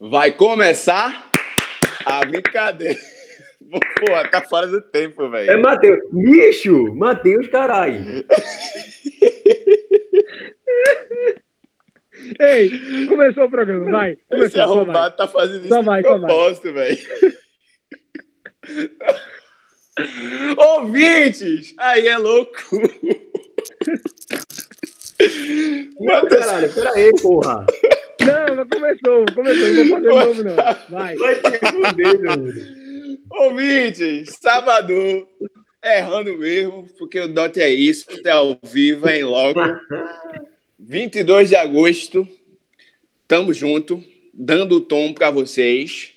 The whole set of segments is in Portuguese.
Vai começar a brincadeira. Porra, tá fora do tempo, velho. É Matheus. Bicho! Matheus, caralho. Ei, começou o programa, vai. Esse Começou, vai. arrombado tá fazendo isso Só de vai, só vai. propósito, velho. Ouvintes! Aí é louco. Não, caralho, peraí, porra. Não, mas começou, começou, não vou fazer novo, não. Vai. Vai te fuder. Ouvintes, sábado, errando mesmo, porque o Dot é isso, é ao vivo, é em logo. 22 de agosto, tamo junto, dando o tom para vocês.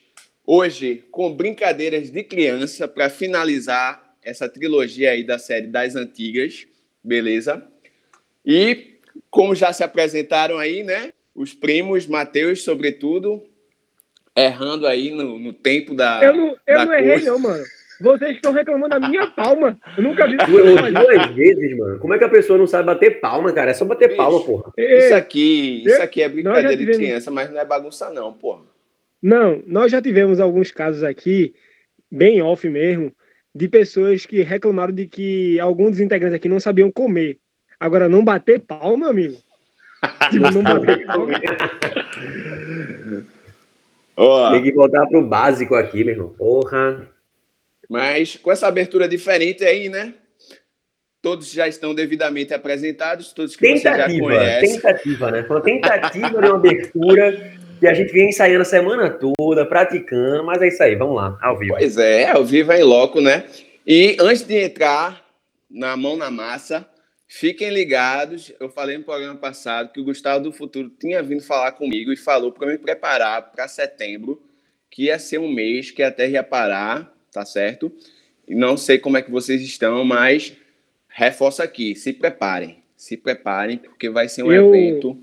Hoje, com brincadeiras de criança, para finalizar essa trilogia aí da série das antigas, beleza? E, como já se apresentaram aí, né? Os primos, Matheus, sobretudo, errando aí no, no tempo da. Eu não, eu da não errei, coisa. não, mano. Vocês estão reclamando da minha palma. Eu nunca vi Duas, isso. duas vezes, mano. Como é que a pessoa não sabe bater palma, cara? É só bater Bicho. palma, porra. Isso aqui, isso aqui é brincadeira já de tivemos- criança, mas não é bagunça, não, porra. Não, nós já tivemos alguns casos aqui, bem off mesmo, de pessoas que reclamaram de que alguns dos integrantes aqui não sabiam comer. Agora, não bater palma, amigo. Ó, Tem que voltar pro básico aqui, meu irmão. Porra. mas com essa abertura diferente aí, né? Todos já estão devidamente apresentados, todos que você já Tentativa, conhece. tentativa, né? Foi uma tentativa de uma abertura que a gente vem ensaiando a semana toda, praticando, mas é isso aí, vamos lá, ao vivo. Pois é, ao vivo é em loco, né? E antes de entrar na mão na massa, fiquem ligados. Eu falei no programa passado que o Gustavo do Futuro tinha vindo falar comigo e falou para me preparar para setembro, que ia ser um mês que a Terra ia parar, tá certo? E não sei como é que vocês estão, mas reforço aqui, se preparem. Se preparem, porque vai ser um Eu- evento.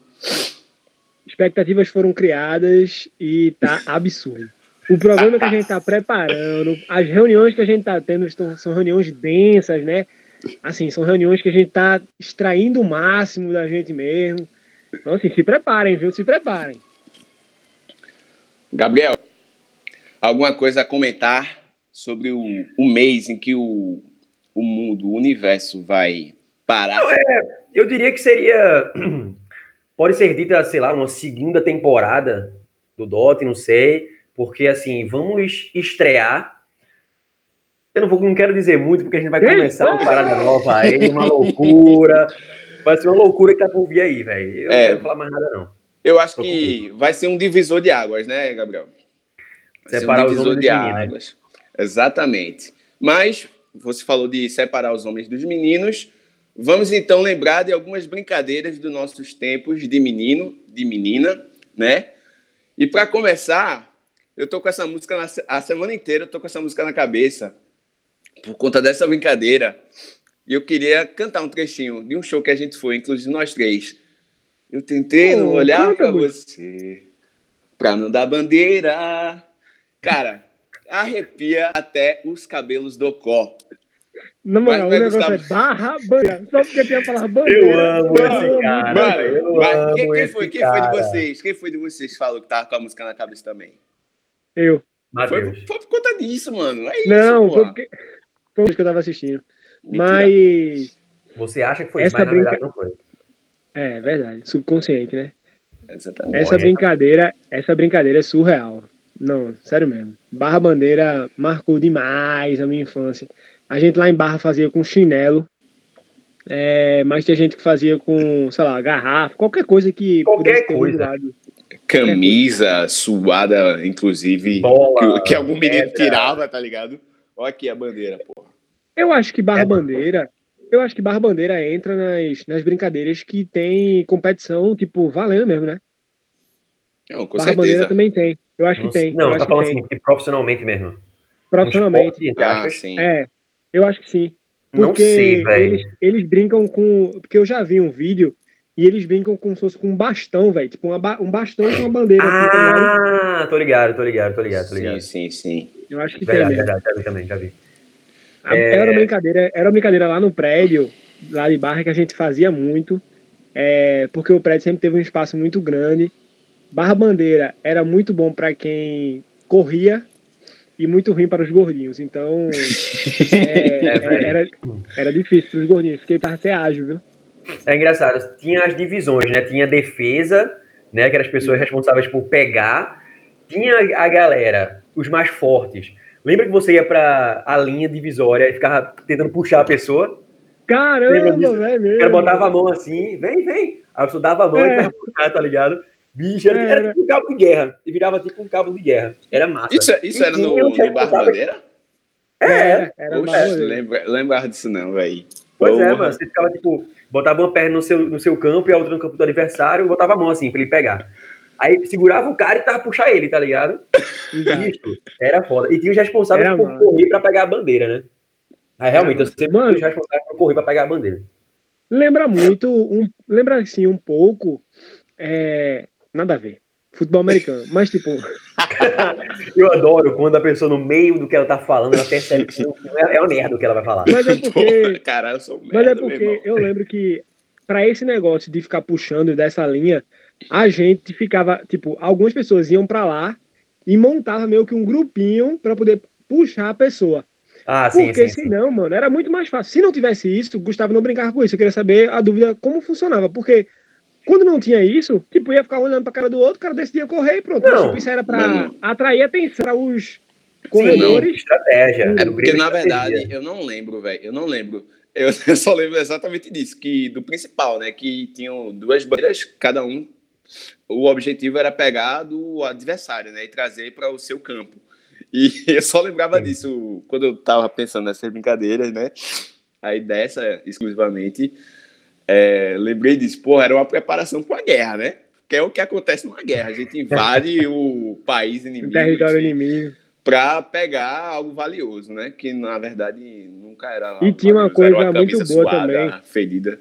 Expectativas foram criadas e tá absurdo. O programa que a gente tá preparando, as reuniões que a gente tá tendo estão- são reuniões densas, né? Assim, são reuniões que a gente tá extraindo o máximo da gente mesmo. Então, assim, se preparem, viu? Se preparem. Gabriel, alguma coisa a comentar sobre o, o mês em que o, o mundo, o universo vai parar? Eu diria que seria. Pode ser dita, sei lá, uma segunda temporada do Dot, não sei, porque assim, vamos estrear. Eu não, vou, não quero dizer muito, porque a gente vai começar uma parada nova aí, uma loucura. Vai ser uma loucura que tá por vir aí, velho. Eu É. não quero falar mais nada, não. Eu acho que vai ser um divisor de águas, né, Gabriel? Vai um Separar os divisor homens de dos meninos. águas. Exatamente. Mas você falou de separar os homens dos meninos. Vamos então lembrar de algumas brincadeiras dos nossos tempos de menino, de menina, né? E para começar, eu tô com essa música na a semana inteira, eu tô com essa música na cabeça por conta dessa brincadeira. Eu queria cantar um trechinho de um show que a gente foi, inclusive nós três. Eu tentei não olhar para você, pra não dar bandeira. Cara, arrepia até os cabelos do có. Na moral, o negócio Gustavo. é barra bandeira. Só porque tinha falar bandeira. Eu amo esse cara. Mano, eu mas amo quem, quem esse foi, quem foi de cara. vocês? Quem foi de vocês que falou que tava com a música na cabeça também? Eu. Foi, Matheus. foi por conta disso, mano. É isso, Não, pô. foi porque. Foi isso que eu tava assistindo. Mentira. Mas. Você acha que foi Essa isso, mas na brinca- verdade não foi. É verdade, subconsciente, né? Exatamente. Essa brincadeira, essa brincadeira é surreal. Não, sério mesmo. Barra Bandeira marcou demais a minha infância. A gente lá em Barra fazia com chinelo, é, mas tinha gente que fazia com, sei lá, garrafa, qualquer coisa que Qualquer coisa. Camisa suada, inclusive, Bola, que, que algum menino pedra. tirava, tá ligado? Olha aqui a bandeira, porra. Eu acho que Barra É, Bandeira, eu acho que Barra Bandeira entra nas, nas brincadeiras que tem competição, tipo, valendo mesmo, né? Não, com Barra Bandeira certeza. também tem. Eu acho que Nossa, tem. Não, eu tá acho que falando assim, que profissionalmente mesmo. Profissionalmente. Esporte, Ah, sim. É, eu acho que sim. Não Porque sei, velho. eles, eles brincam com. Porque eu já vi um vídeo e eles brincam como se fosse com um bastão, velho. Tipo, uma ba- um bastão com uma bandeira. assim, tá ligado? Ah, tô ligado, tô ligado, tô ligado, tô ligado. Sim, sim, sim. Eu acho que Verdade, tem mesmo. verdade, já vi também, já vi. A- É. Era, uma brincadeira, era uma brincadeira lá no prédio, lá de Barra, que a gente fazia muito. é, porque o prédio sempre teve um espaço muito grande. Barra Bandeira era muito bom para quem corria e muito ruim para os gordinhos. Então, é, é, era, era difícil para os gordinhos, porque para ser ágil, viu? É engraçado. Tinha as divisões, né? Tinha defesa, né? Que eram as pessoas responsáveis por pegar. Tinha a galera, os mais fortes. Lembra que você ia para a linha divisória e ficava tentando puxar a pessoa? Caramba, velho. O cara botava a mão assim, vem, vem. Aí você dava a mão é. e puxar, tá ligado? Bicho, era, era tipo um cabo de guerra. E virava tipo um cabo de guerra. Era massa. Isso, isso era no, no Barra Bandeira? É, era. era Oxe, lembra, lembrava disso não, velho. Pois Porra. é, mano. Você ficava tipo, botava uma perna no seu, no seu campo e a outra no campo do adversário e botava a mão assim pra ele pegar. Aí segurava o cara e tava puxar ele, tá ligado? Isso, era foda. E tinha os responsáveis era, por mano. correr pra pegar a bandeira, né? Aí realmente, eu sempre mano, os responsáveis por correr pra pegar a bandeira. Lembra muito, um, lembra assim, um pouco. É, nada a ver. Futebol americano. Mas, tipo. eu adoro quando a pessoa, no meio do que ela tá falando, ela percebe que é, é o merda que ela vai falar. Mas é porque. Caralho, eu sou merda, Mas é porque eu lembro que, para esse negócio de ficar puxando dessa linha, a gente ficava. Tipo, algumas pessoas iam para lá e montava meio que um grupinho para poder puxar a pessoa. Ah, Porque sim, senão, sim. mano, era muito mais fácil. Se não tivesse isso, o Gustavo não brincava com isso. Eu queria saber a dúvida como funcionava. Porque quando não tinha isso, tipo, ia ficar olhando pra cara do outro, o cara decidia correr e pronto. Não, tipo, isso era pra não. atrair atenção para os corredores. Sim, estratégia. É porque, na verdade, eu não lembro, velho. Eu não lembro. Eu, eu, só lembro exatamente disso, que do principal, né? Que tinham duas bandeiras, cada um. O objetivo era pegar do adversário, né? E trazer para o seu campo. E eu só lembrava Sim. disso quando eu tava pensando nessas brincadeiras, né? Aí dessa, exclusivamente, é, lembrei disso, pô, era uma preparação para a guerra, né? Que é o que acontece numa guerra. A gente invade o país inimigo. O território inimigo. Para pegar algo valioso, né? Que na verdade nunca era. E tinha uma coisa uma muito boa suada, também. Ferida.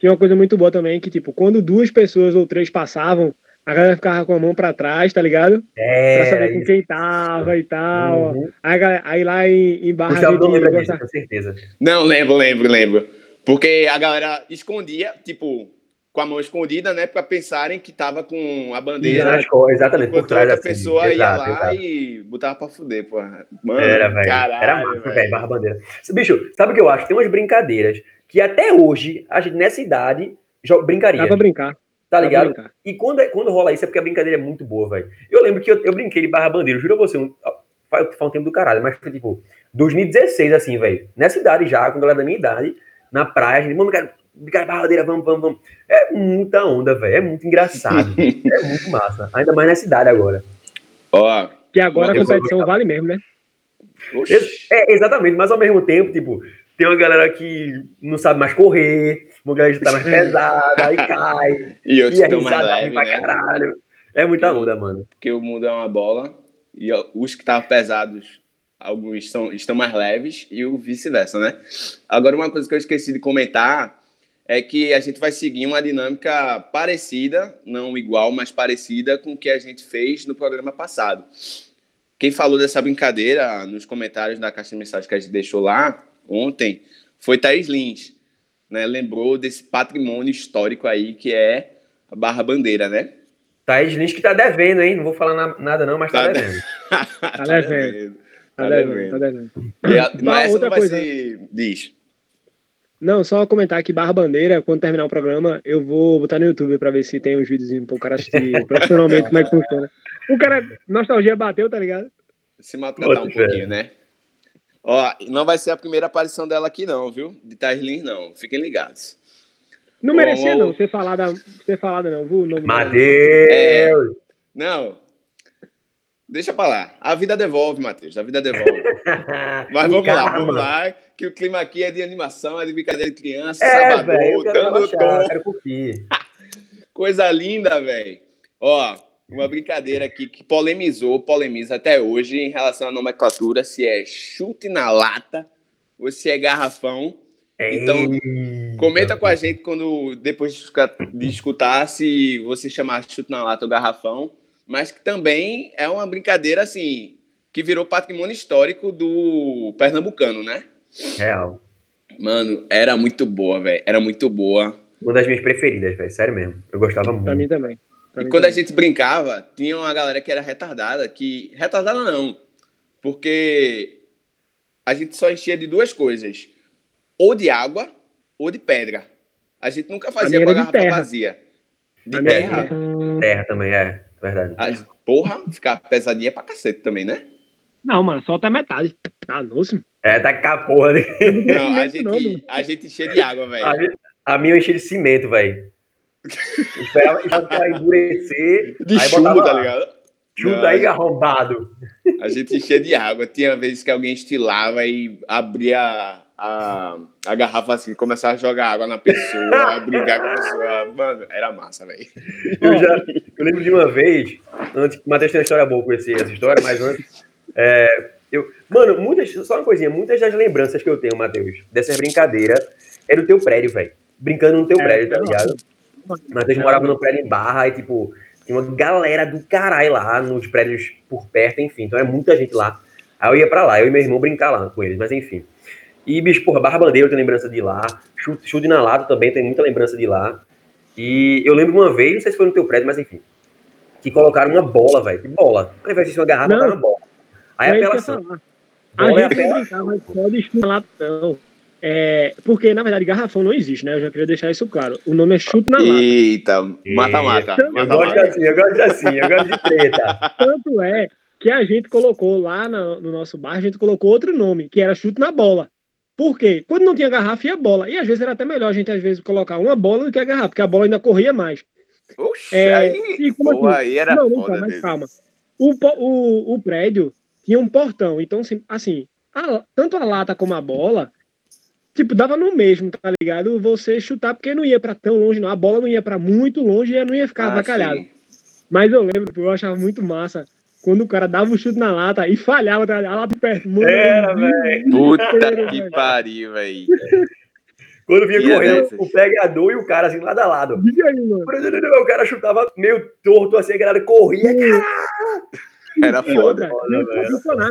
Tinha uma coisa muito boa também que, tipo, quando duas pessoas ou três passavam, a galera ficava com a mão para trás, tá ligado? É. Pra saber com quem tava e tal. Uhum. Aí, aí, lá em, em Barra de... Não lembra disso, com certeza. Não, lembro, lembro, lembro. Porque a galera escondia, tipo, com a mão escondida, né? Pra pensarem que tava com a bandeira. exatamente, por trás da pessoa ia lá exato. e botava pra fuder, pô. Mano, era, velho. Era massa, velho, barra bandeira. Bicho, sabe o que eu acho? Tem umas brincadeiras que até hoje, a gente nessa idade, brincaria. Dá pra brincar. Tá ligado? E quando, é, quando rola isso é porque a brincadeira é muito boa, velho. Eu lembro que eu, eu brinquei de barra bandeira, juro a você, um, faz, faz um tempo do caralho, mas foi tipo 2016, assim, velho. Nessa idade já, quando ela é da minha idade, na praia, a gente, vamos brincar barradeira, vamos, vamos, vamos. É muita onda, velho. É muito engraçado. é muito massa. Ainda mais na cidade agora. Ó. Que agora a competição vale mesmo, né? É, exatamente, mas ao mesmo tempo, tipo, tem uma galera que não sabe mais correr, uma galera que tá mais pesada, aí cai. e outros estão mais leve, né? Caralho. É muita onda, mano. Porque o mundo é uma bola e os que estavam pesados alguns são, estão mais leves e o vice-versa, né? Agora, uma coisa que eu esqueci de comentar é que a gente vai seguir uma dinâmica parecida, não igual, mas parecida com o que a gente fez no programa passado. Quem falou dessa brincadeira nos comentários da caixa de mensagem que a gente deixou lá ontem foi Thaís Lins, né? Lembrou desse patrimônio histórico aí que é a Barra Bandeira, né? Thaís Lins que tá devendo, hein? Não vou falar nada não, mas tá, tá devendo. tá devendo. Tá, tá devendo, tá devendo. Mas outra coisa. Ser... Diz. Não, só comentar que Barra Bandeira, quando terminar o programa, eu vou botar no YouTube pra ver se tem uns vídeos para o cara assistir profissionalmente como é que funciona. O cara, nostalgia bateu, tá ligado? Se maltratar um pouquinho, né? Ó, não vai ser a primeira aparição dela aqui, não, viu? De Tairlin, não. Fiquem ligados. Não merecia, não, ser falada, ser falada, não, viu? É, não, Deixa pra lá. A vida devolve, Matheus. A vida devolve. Mas vamos lá, vamos lá. Que o clima aqui é de animação, é de brincadeira de criança, é, sábado, véio, dando tom. Coisa linda, velho. Ó, uma brincadeira aqui que polemizou, polemiza até hoje em relação à nomenclatura, se é chute na lata ou se é garrafão. Então, comenta com a gente quando depois de escutar se você chamar chute na lata ou garrafão mas que também é uma brincadeira assim que virou patrimônio histórico do pernambucano, né? Real. Mano, era muito boa, velho. Era muito boa. Uma das minhas preferidas, velho. Sério mesmo. Eu gostava muito. Pra mim também. E quando a gente brincava, tinha uma galera que era retardada, que. Retardada não. Porque a gente só enchia de duas coisas: ou de água ou de pedra. A gente nunca fazia com a garrafa terra. vazia. De terra. Terra também, é. Verdade. A, porra, ficar pesadinha pra cacete também, né? Não, mano, só até metade. Tá doce. É, tá com a porra. Né? Não, a gente, a gente enchia de água, velho. A, a minha eu enchia de cimento, velho. Esperava, esperava endurecer. De chumbo, tá ligado? Chumbo aí arrombado. A gente enchia de água. Tinha vezes que alguém estilava e abria a, a garrafa assim, começar a jogar água na pessoa, a brigar com a pessoa. Mano, era massa, velho. Eu, já, eu lembro de uma vez, antes, o Matheus tem uma história boa com esse, essa história, mas antes. É, eu, mano, muitas, só uma coisinha, muitas das lembranças que eu tenho, Matheus, dessa brincadeira é do teu prédio, velho. Brincando no teu é, prédio, tá ligado? Matheus morava no prédio em Barra e, tipo, tinha uma galera do caralho lá nos prédios por perto, enfim. Então é muita gente lá. Aí eu ia pra lá, eu e meu irmão brincar lá com eles, mas enfim. E, bicho, porra, Barra Bandeira eu tenho lembrança de lá. Chute, chute na lata também tem muita lembrança de lá. E eu lembro uma vez, não sei se foi no teu prédio, mas enfim, que colocaram uma bola, velho. Que bola. Ao invés de ser uma garrafa, botaram uma bola. Aí a apelação. A gente brincava só de chute na latão. É, porque, na verdade, garrafão não existe, né? Eu já queria deixar isso claro. O nome é chute na lata. Eita, mata-mata. Eu gosto assim, eu gosto assim, eu gosto de treta. Tanto é que a gente colocou lá no, no nosso bar, a gente colocou outro nome, que era chute na bola. Por quê? Quando não tinha garrafa, ia bola. E às vezes era até melhor a gente, às vezes, colocar uma bola do que a garrafa, porque a bola ainda corria mais. Oxe, é, aí, pô, assim? aí era não, não, mas calma. O, o, o prédio tinha um portão, então, assim, assim a, tanto a lata como a bola, tipo, dava no mesmo, tá ligado? Você chutar, porque não ia para tão longe, não. A bola não ia para muito longe e não ia ficar ah, Mas eu lembro, eu achava muito massa quando o cara dava um chute na lata e falhava, tá a lata perto. Mano, Era, velho. Puta que pariu, velho. Quando vinha correndo o pegador e o cara assim, lado a lado. Aí, mano. O cara chutava meio torto assim, a galera corria. Era foda. foda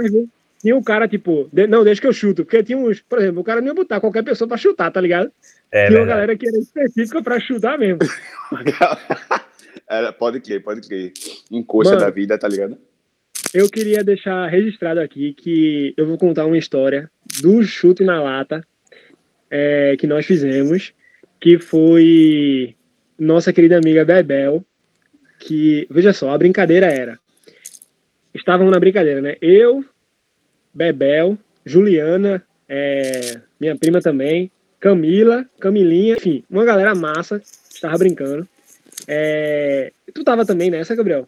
tinha um cara, tipo, de, não, deixa que eu chuto. Porque tinha uns, por exemplo, o cara não ia botar qualquer pessoa pra chutar, tá ligado? É, tinha uma galera que era específica pra chutar mesmo. era, pode crer, pode crer. Encoxa da vida, tá ligado? Eu queria deixar registrado aqui que eu vou contar uma história do chute na lata é, que nós fizemos, que foi nossa querida amiga Bebel, que, veja só, a brincadeira era, estavam na brincadeira, né? Eu, Bebel, Juliana, é, minha prima também, Camila, Camilinha, enfim, uma galera massa, estava brincando. É, tu tava também nessa, Gabriel?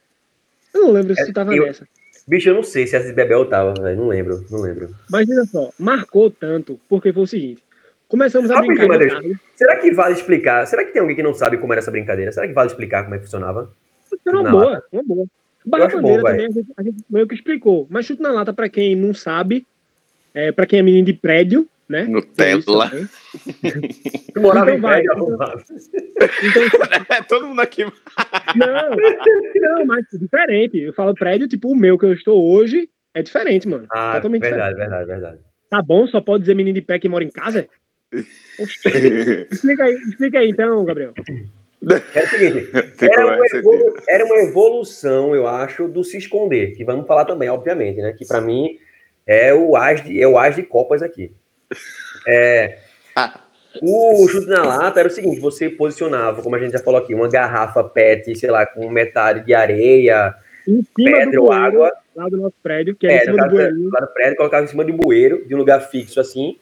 Eu não lembro se tu tava eu, nessa. Bicho, eu não sei se de Bebel tava, velho. Não lembro, não lembro. Mas olha só, marcou tanto, porque foi o seguinte. Começamos a brincar. será que vale explicar? Será que tem alguém que não sabe como era essa brincadeira? Será que vale explicar como é que funcionava? Era uma boa, uma boa. Barra bandeira bom, também, a gente, a gente meio que explicou. Mas chute na lata, para quem não sabe, é, para quem é menino de prédio, né? Nutella. Eu morava então, em vai, prédio então, então, é, todo mundo aqui. Não, não, mas diferente. Eu falo prédio, tipo o meu que eu estou hoje, é diferente, mano. Ah, Totalmente verdade, diferente. verdade, verdade. Tá bom? Só pode dizer menino de pé que mora em casa? explica, aí, explica aí, então, Gabriel. É o seguinte, era uma, evolu era uma, evolução, eu acho, do se esconder, que vamos falar também, obviamente, né? Que para mim é o as de, é o as de copas aqui. É, o chute na lata era o seguinte: você posicionava, como a gente já falou aqui, uma garrafa PET, sei lá, com metade de areia, pedra ou água. Lá do nosso prédio, que é, é em cima do bueiro. Lá do prédio, colocava em cima de um bueiro, de um lugar fixo assim,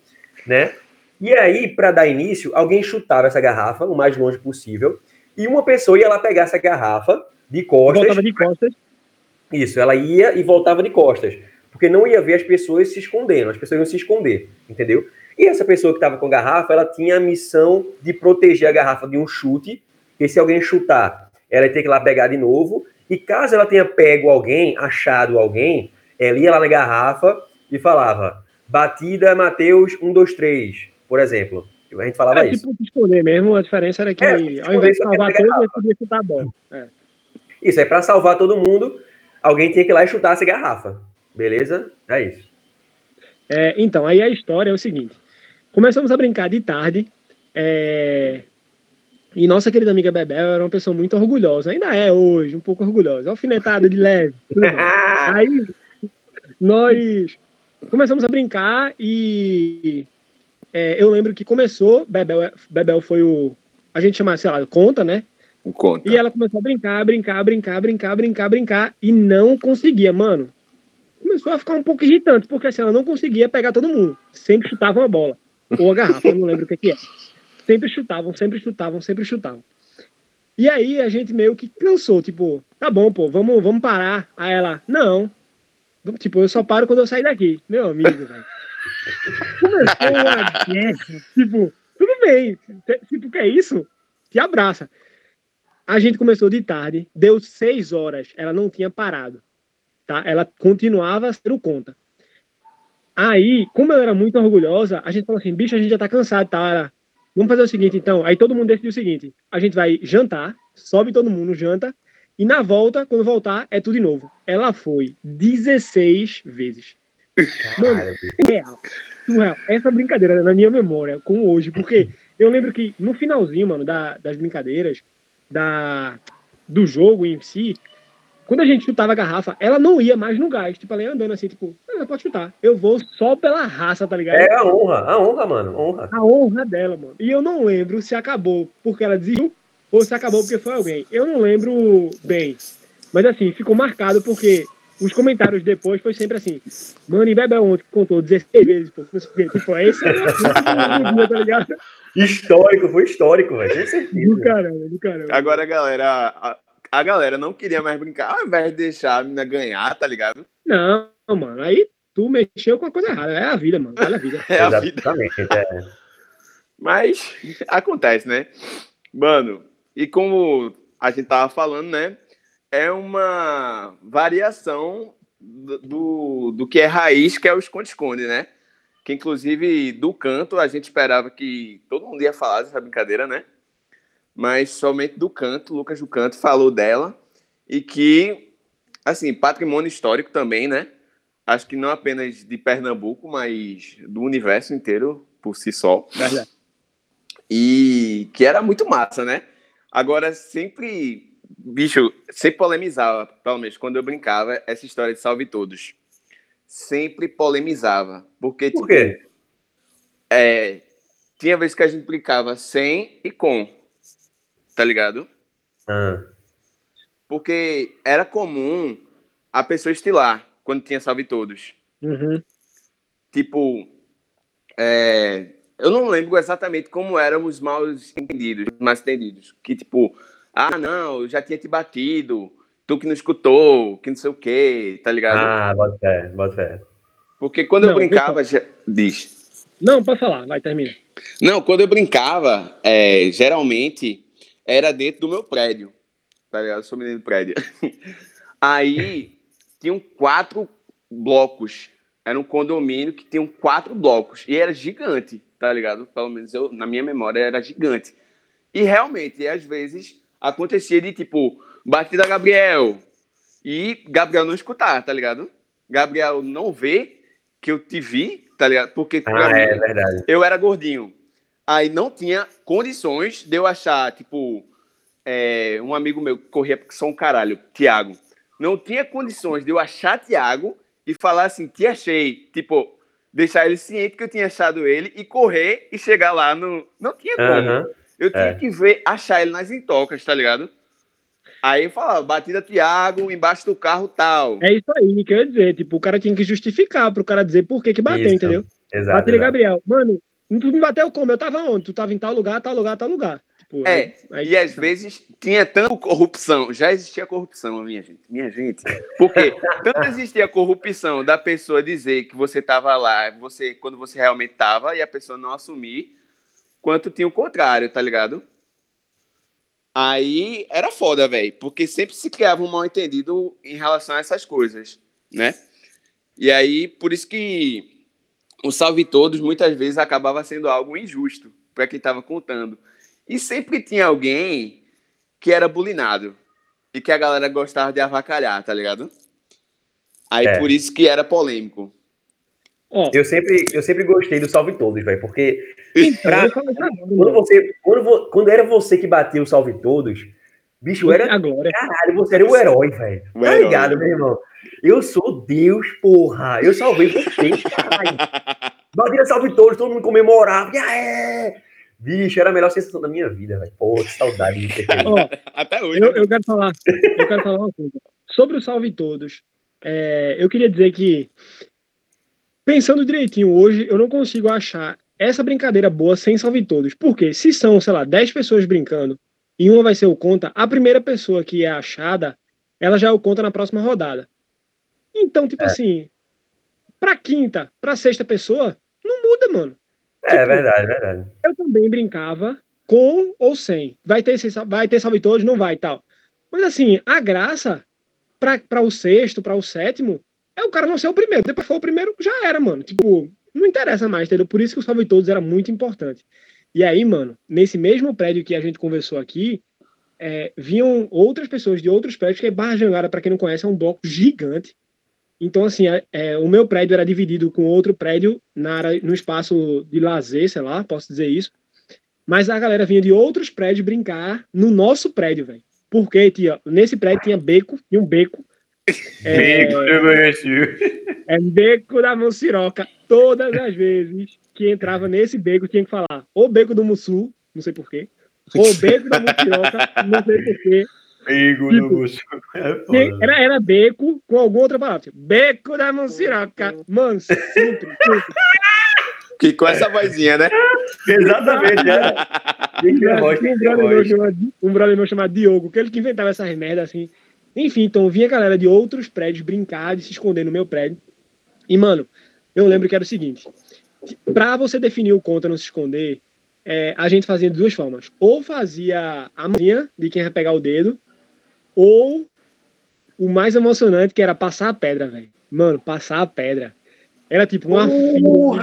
né? E aí, para dar início, alguém chutava essa garrafa o mais longe possível, e uma pessoa ia lá pegar essa garrafa de costas. Voltava de costas. Isso, ela ia e voltava de costas. Porque não ia ver as pessoas se escondendo, as pessoas iam se esconder, entendeu? E essa pessoa que estava com a garrafa, ela tinha a missão de proteger a garrafa de um chute, que se alguém chutar, ela ia ter que ir lá pegar de novo. E caso ela tenha pego alguém, achado alguém, ela ia lá na garrafa e falava: batida Mateus 1, 2, 3, por exemplo. A gente falava é, isso. Tipo, escolher mesmo, a diferença era que é, ao invés de salvar todos, ele podia chutar a bola. É. Isso, aí para salvar todo mundo, alguém tinha que ir lá e chutar essa garrafa. Beleza? É isso. É, então, aí a história é o seguinte: começamos a brincar de tarde. É, E nossa querida amiga Bebel era uma pessoa muito orgulhosa, ainda é hoje, um pouco orgulhosa, alfinetada de leve. Aí nós começamos a brincar e é, eu lembro que começou, Bebel, Bebel foi o. A gente chama, sei lá, conta, né? Conta. E ela começou a brincar, brincar, brincar, brincar, brincar, brincar, e não conseguia, mano. Começou a ficar um pouco irritante, porque assim, ela não conseguia pegar todo mundo. Sempre chutavam a bola. Ou a garrafa, eu não lembro o que, que é. Sempre chutavam, sempre chutavam, sempre chutavam. E aí a gente meio que cansou, tipo, tá bom, pô, vamos, vamos parar. Aí ela, não. Tipo, eu só paro quando eu sair daqui. Meu amigo, velho. Começou uma guerra. Tipo, tudo bem. Tipo, que é isso? Te abraça. A gente começou de tarde, deu seis horas, ela não tinha parado. Tá? Ela continuava a ser o conta. Aí, como ela era muito orgulhosa, a gente falou assim: bicho, a gente já tá cansado, tá? Vamos fazer o seguinte, então. Aí todo mundo decidiu o seguinte: a gente vai jantar, sobe todo mundo, janta, e na volta, quando voltar, é tudo de novo. Ela foi 16 vezes. Mano, real. Surreal. Essa brincadeira na minha memória, com hoje, porque eu lembro que no finalzinho, mano, da, das brincadeiras, da, do jogo em si, quando a gente chutava a garrafa, ela não ia mais no gás. Tipo, ela ia andando assim, tipo, ah, pode chutar. Eu vou só pela raça, tá ligado? É a honra, a honra, mano. Honra. A honra dela, mano. E eu não lembro se acabou porque ela desistiu ou se acabou porque foi alguém. Eu não lembro bem. Mas assim, ficou marcado porque os comentários depois foi sempre assim. Mano, e Bebel ontem contou 16 vezes, pô. Tipo, esse é o tá ligado? Histórico, foi histórico, velho. Do caramba, do caramba. Agora, galera, a galera não queria mais brincar, ao invés de deixar a menina ganhar, tá ligado? Não, mano, aí tu mexeu com a coisa errada. É a vida, mano. Olha a vida. é a vida. É. Mas acontece, né? Mano, e como a gente tava falando, né? É uma variação do, do, do que é raiz, que é o esconde-esconde, né? Que inclusive do canto a gente esperava que todo mundo ia falar dessa brincadeira, né? Mas somente do canto, Lucas do Canto falou dela e que, assim, patrimônio histórico também, né? Acho que não apenas de Pernambuco, mas do universo inteiro por si só. Verdade. E que era muito massa, né? Agora, sempre, bicho, sempre polemizava, pelo menos quando eu brincava, essa história de Salve Todos. Sempre polemizava. Porque, Por quê? Tipo, é, tinha vezes que a gente brincava sem e com tá ligado? Ah. Porque era comum a pessoa estilar quando tinha salve todos. Uhum. Tipo, é, eu não lembro exatamente como éramos mal entendidos, mais entendidos. Que tipo, ah, não, eu já tinha te batido, tu que não escutou, que não sei o que, tá ligado? Ah, bota fé, bota fé. Porque quando não, eu brincava, já... diz. Não, pode falar, vai, termina. Não, quando eu brincava, é, geralmente era dentro do meu prédio. Tá ligado? Eu sou menino do prédio. Aí tinham quatro blocos. Era um condomínio que tinham quatro blocos. E era gigante, tá ligado? Pelo menos eu, na minha memória, era gigante. E realmente, às vezes, acontecia de tipo, batida Gabriel. E Gabriel não escutar, tá ligado? Gabriel não vê que eu te vi, tá ligado? Porque ah, é, verdade. eu era gordinho. Aí não tinha condições de eu achar, tipo, é, um amigo meu que corria porque são um caralho, Tiago. Não tinha condições de eu achar Tiago e falar assim, te achei. Tipo, deixar ele ciente que eu tinha achado ele e correr e chegar lá no. Não tinha como. Uhum. Eu tinha é. que ver, achar ele nas intocas, tá ligado? Aí eu falava, batida Tiago, embaixo do carro tal. É isso aí que eu ia dizer. Tipo, o cara tinha que justificar pro cara dizer por que que bateu, isso. entendeu? Exato. Batida Gabriel. Mano, Tu me bateu como? Eu tava onde? Tu tava em tal lugar, tal lugar, tal lugar. Tipo, é, aí, e às vezes tinha tanta corrupção, já existia corrupção, minha gente, minha gente. Porque tanto existia corrupção da pessoa dizer que você tava lá, você quando você realmente tava, e a pessoa não assumir, quanto tinha o contrário, tá ligado? Aí era foda, velho, porque sempre se criava um mal entendido em relação a essas coisas, né? E aí, por isso que o salve todos muitas vezes acabava sendo algo injusto para quem estava contando. E sempre tinha alguém que era bulinado e que a galera gostava de avacalhar, tá ligado? Aí é. por isso que era polêmico. Ó, eu, sempre, eu sempre gostei do Salve Todos, velho, porque pra, quando, você, quando, quando era você que batia o Salve Todos, bicho, era. Agora. Caralho, você era o herói, velho. Tá ligado, meu irmão? Eu sou Deus, porra. Eu salvei você, caralho. Batia Salve Todos, todo mundo comemorava. É! Bicho, era a melhor sensação da minha vida, velho. Pô, que saudade de ter oh, Até hoje. Eu, né? eu, quero falar, eu quero falar uma coisa. Sobre o Salve Todos, é, eu queria dizer que pensando direitinho hoje, eu não consigo achar essa brincadeira boa sem salve todos. Porque se são, sei lá, 10 pessoas brincando e uma vai ser o conta, a primeira pessoa que é achada, ela já é o conta na próxima rodada. Então, tipo é. assim, pra quinta, pra sexta pessoa, não muda, mano. É, tipo, verdade, verdade. Eu também brincava com ou sem. Vai ter, vai ter salve todos, não vai tal. Mas assim, a graça para o sexto, para o sétimo, é o cara não ser o primeiro. Depois foi o primeiro, já era, mano. Tipo, não interessa mais, entendeu? Por isso que o Salve Todos era muito importante. E aí, mano, nesse mesmo prédio que a gente conversou aqui, é, vinham outras pessoas de outros prédios, que é Barra Jangada, para quem não conhece, é um bloco gigante. Então, assim, é, é, o meu prédio era dividido com outro prédio na área, no espaço de lazer, sei lá, posso dizer isso. Mas a galera vinha de outros prédios brincar no nosso prédio, velho. Porque tinha, nesse prédio tinha beco, tinha um beco Beco é, do É beco da Muciroca. Todas as vezes que entrava nesse beco, tinha que falar ou beco do Mussu, não sei porquê, ou beco da Muciroca, não sei porquê. Beco tipo, do. É era, era beco com alguma outra palavra. Tipo, beco da Muciroca. Mano, sempre, sempre. Que com essa vozinha, né? Exatamente, é. Um brother meu chamado Diogo, que ele que inventava essas merdas assim. Enfim, então vinha galera de outros prédios brincar, de se esconder no meu prédio. E, mano, eu lembro que era o seguinte: para você definir o conta não se esconder, é, a gente fazia de duas formas. Ou fazia a mãozinha de quem vai pegar o dedo, ou o mais emocionante, que era passar a pedra, velho. Mano, passar a pedra. Era tipo uma fila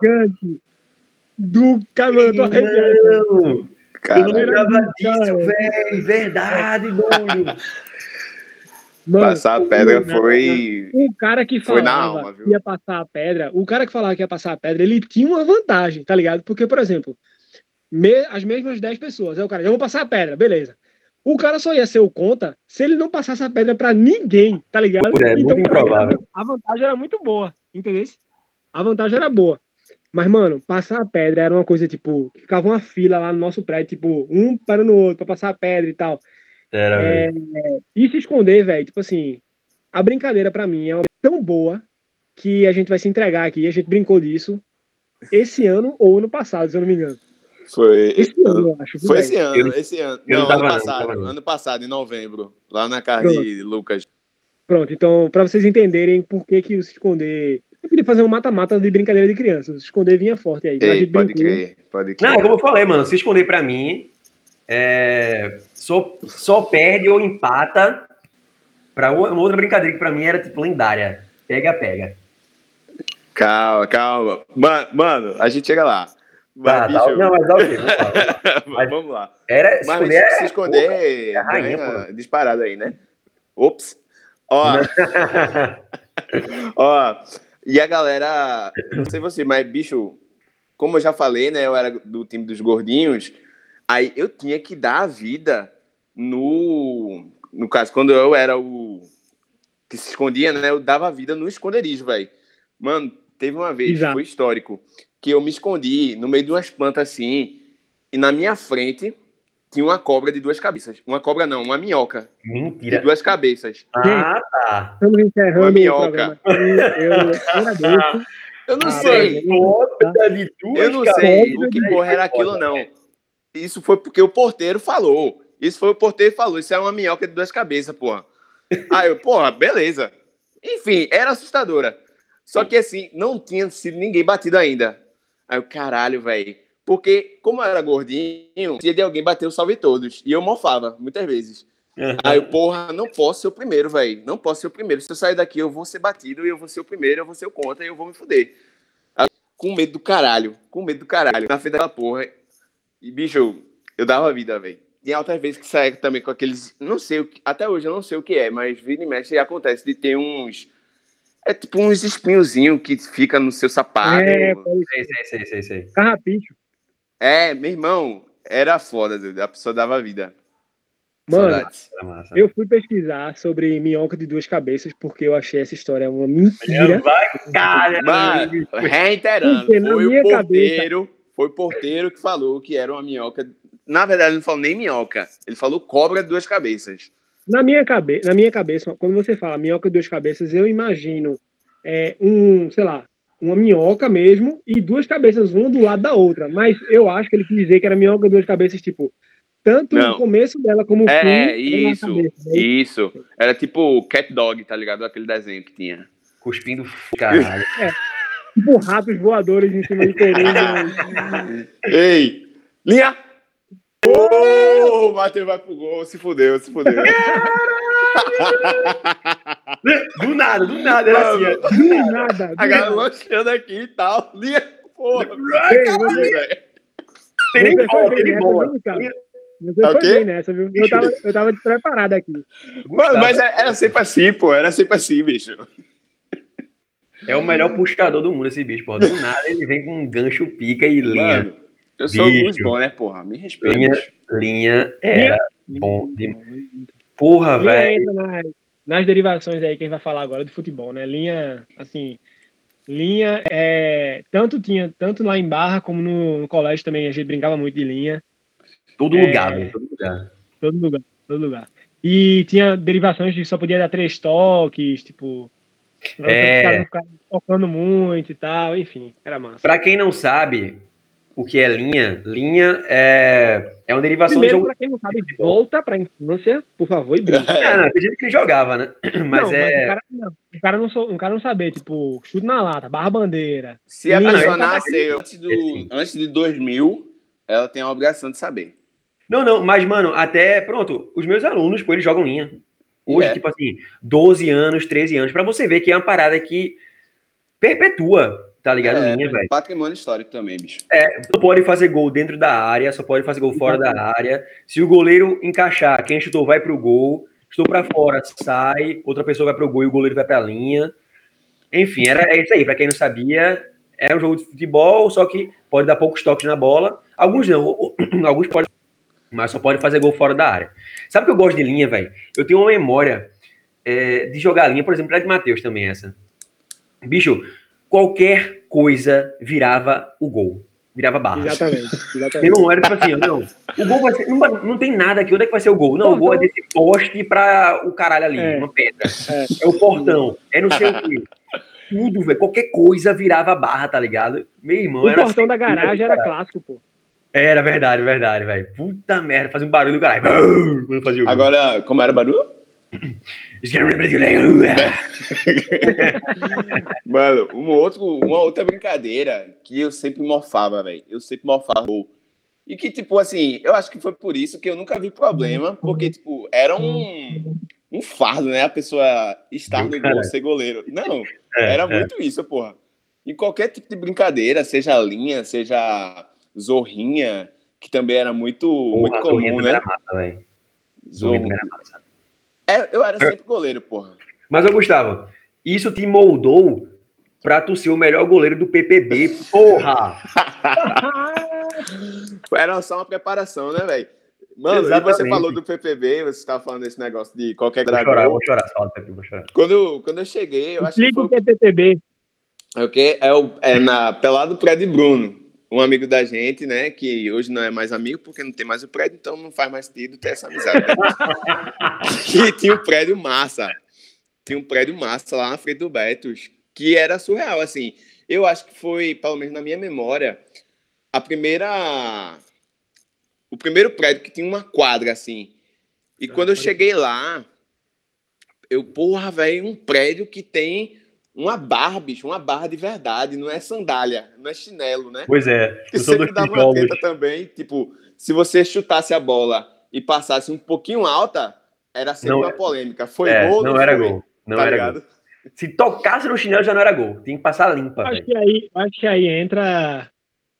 gigante do caminhão. Cara, eu não lembrava disso, velho. Verdade, doido. Mano, passar a pedra foi. O cara que falava alma, que ia passar a pedra, o cara que falava que ia passar a pedra, ele tinha uma vantagem, tá ligado? Porque, por exemplo, me, as mesmas 10 pessoas, aí o cara, eu vou passar a pedra, beleza. O cara só ia ser o conta se ele não passasse a pedra para ninguém, tá ligado? É, então, muito improvável. A vantagem era muito boa, entendeu? A vantagem era boa. Mas, mano, passar a pedra era uma coisa, tipo, ficava uma fila lá no nosso prédio, tipo, um para no outro, pra passar a pedra e tal. Era, é, e se esconder, velho, tipo assim, a brincadeira para mim é tão boa que a gente vai se entregar aqui, a gente brincou disso esse ano ou ano passado, se eu não me engano. Foi esse ano, eu acho. Foi esse ano, eu, esse ano. Não, ano passado, ano passado, em novembro, lá na casa Pronto. de Lucas. Pronto, então, para vocês entenderem por que que o se esconder eu queria fazer um mata-mata de brincadeira de criança. Se esconder vinha forte aí. Ei, pode crer, pode crer. Não, como eu falei, mano, se esconder pra mim, é, só, só perde ou empata pra uma outra brincadeira que pra mim era tipo lendária. Pega, pega. Calma, calma. Mano, mano a gente chega lá. Mas, tá, bicho... não, mas dá o quê? Mas, Vamos lá. Era, esconder, mas se esconder, porra, é rainha, disparado aí, né? Ops. Ó. ó, e a galera, não sei você, mas bicho, como eu já falei, né? Eu era do time dos gordinhos. Aí eu tinha que dar a vida no. No caso, quando eu era o que se escondia, né? Eu dava a vida no esconderijo, velho. Mano, teve uma vez, Exato. foi histórico, que eu me escondi no meio de umas plantas assim, e na minha frente tinha uma cobra de duas cabeças. Uma cobra não, uma minhoca. Mentira. De duas cabeças. Ah, tá. Estamos encerrando uma minhoca. Eu, eu não ah, sei. Eu não sei o que porra era aquilo, não. Isso foi porque o porteiro falou. Isso foi o porteiro falou. Isso é uma minhoca de duas cabeças, porra. Aí eu, porra, beleza. Enfim, era assustadora. Só que assim, não tinha sido ninguém batido ainda. Aí eu, caralho, velho. Porque, como eu era gordinho, dia de alguém bater o salve todos. E eu mofava, muitas vezes. Uhum. Aí eu, porra, não posso ser o primeiro, velho. Não posso ser o primeiro. Se eu sair daqui, eu vou ser batido e eu vou ser o primeiro, eu vou ser o contra e eu vou me fuder. Aí, com medo do caralho. Com medo do caralho. Na frente daquela porra. E, bicho, eu dava vida, velho. E outras vezes que saia também com aqueles. Não sei o que. Até hoje eu não sei o que é, mas vira e mexe acontece de ter uns. É tipo uns espinhozinhos que fica no seu sapato. É, É, Sei, sei, sei, sei, sei. carrapicho. meu irmão, era foda, dude. a pessoa dava vida. Mano, Saudades. Eu fui pesquisar sobre minhoca de duas cabeças porque eu achei essa história uma mentira. Vai, cara. Mano, reiterando, Porque na foi o porteiro, foi o porteiro que falou que era uma minhoca. Na verdade, ele não falou nem minhoca, ele falou cobra de duas cabeças. Na minha, cabe na minha cabeça, quando você fala minhoca de duas cabeças, eu imagino é, um, sei lá, uma minhoca mesmo e duas cabeças, uma do lado da outra. Mas eu acho que ele quis dizer que era minhoca de duas cabeças, tipo, tanto Não. o começo dela como o fim. É, era na isso, cabeça, né? isso. Era tipo cat dog, tá ligado? Aquele desenho que tinha. Cuspindo, caralho. Tipo ratos voadores em cima de coruja. Ei, linha! Oh, o Matheus vai pro gol, se fudeu, se fudeu. Do nada, do nada, era assim. ó. Do nada. A galera lanchando aqui e tal. Linha, porra. Ei, você- velho. Tem nem bola, tem bem nem bola. Você É o foi quê? bem nessa, viu? Eu tava, eu tava despreparado aqui. Mano, mas é- era sempre assim, pô. Era sempre assim, bicho. É o melhor puxador do mundo esse bicho, porra. Do nada ele vem com um gancho, pica e linha. Mano, eu sou Bicho. muito bom, né, porra? Me respeita. Linha, linha era bom. de- Porra, Linha velho. nas, nas derivações aí que a gente vai falar agora do futebol, né? Linha, assim, linha é tanto tinha tanto lá em Barra como no, no colégio também a gente brincava muito de linha, Todo É. lugar, velho. Todo lugar. todo lugar, todo lugar. E tinha derivações que só podia dar três toques, tipo, É. tocando muito e tal, enfim, era massa. Pra quem não sabe o que é linha, linha é, é uma derivação Primeiro, de jogo. pra quem não sabe, volta pra infância, por favor, e brinca. Ah, não, tem gente que jogava, né? Mas não, é. mas o cara não, o cara não, sou- o cara não saber, tipo, chute na lata, barra bandeira. Se a Linha, pessoa ele tá nasceu antes, do, antes de 2000, ela tem a obrigação de saber. Não, não, mas, mano, até, pronto, os meus alunos, pô, eles jogam linha. Hoje, É. tipo assim, 12 anos, 13 anos, pra você ver que é uma parada que perpetua, tá ligado? É, linha, velho. patrimônio histórico também, bicho. Não pode fazer gol dentro da área, só pode fazer gol fora da área. Se o goleiro encaixar, quem chutou vai pro gol, chutou pra fora, sai, outra pessoa vai pro gol e o goleiro vai pra linha. Enfim, era, é isso aí. Pra quem não sabia, é um jogo de futebol, só que pode dar poucos toques na bola. Alguns não, alguns podem, mas só pode fazer gol fora da área. Sabe o que eu gosto de linha, velho? Eu tenho uma memória é, de jogar linha, por exemplo, a de Matheus também, essa. Bicho, qualquer coisa virava o gol. Virava barra. Exatamente, Meu exatamente. irmão, era tipo assim, não. O gol vai ser. Não, não tem nada aqui. Onde é que vai ser o gol? Não, o gol é desse poste pra o caralho ali, É. uma pedra. É. É. o portão. É não sei o quê. Tudo, velho. Qualquer coisa virava barra, tá ligado? Meu irmão, O era. portão assim, da garagem era clássico, pô. Era verdade, verdade, velho. Puta merda, fazia um barulho do caralho. Quando fazia o. Agora, como era o barulho? Mano, um outro, uma outra brincadeira que eu sempre morfava, velho. Eu sempre morfava gol. E que, tipo, assim, eu acho que foi por isso que eu nunca vi problema, porque, tipo, era um, um fardo, né? A pessoa estar no gol, ser goleiro. Não, É, era é. muito isso, porra. E qualquer tipo de brincadeira, seja linha, seja zorrinha, que também era muito, muito Porra, Zorrinha comum, né? era massa, velho. Zorrinha Zorro. também era massa. É, eu era sempre goleiro, porra. Mas, ô Gustavo, isso te moldou pra tu ser o melhor goleiro do PPB, porra! Era só uma preparação, né, velho? Mano, você falou do PPB, você estava falando desse negócio de qualquer Vou chorar, dragão. vou chorar, Pepe, vou chorar. Quando, eu- quando eu cheguei, eu acho que Explica foi o que é PPB. É o quê? É, o, é na Pelado Prédio Bruno, um amigo da gente, né? Que hoje não é mais amigo porque não tem mais o prédio, então não faz mais sentido ter essa amizade. que tinha um prédio massa. Tinha um prédio massa lá na frente do Betos, que era surreal, assim. Eu acho que foi, pelo menos na minha memória, a primeira. O primeiro prédio que tinha uma quadra, assim. E quando eu cheguei lá, eu, porra, velho, um prédio que tem uma barra, bicho, uma barra de verdade, não é sandália, não é chinelo, né? Pois é, Que eu sou sempre dava uma treta também, tipo, se você chutasse a bola e passasse um pouquinho alta, era sempre Não, uma polêmica. Foi É, gol, não era foi? gol. Não tá era ligado? gol. Se tocasse no chinelo já não era gol. Tinha que passar limpa, Acho que aí, acho que aí entra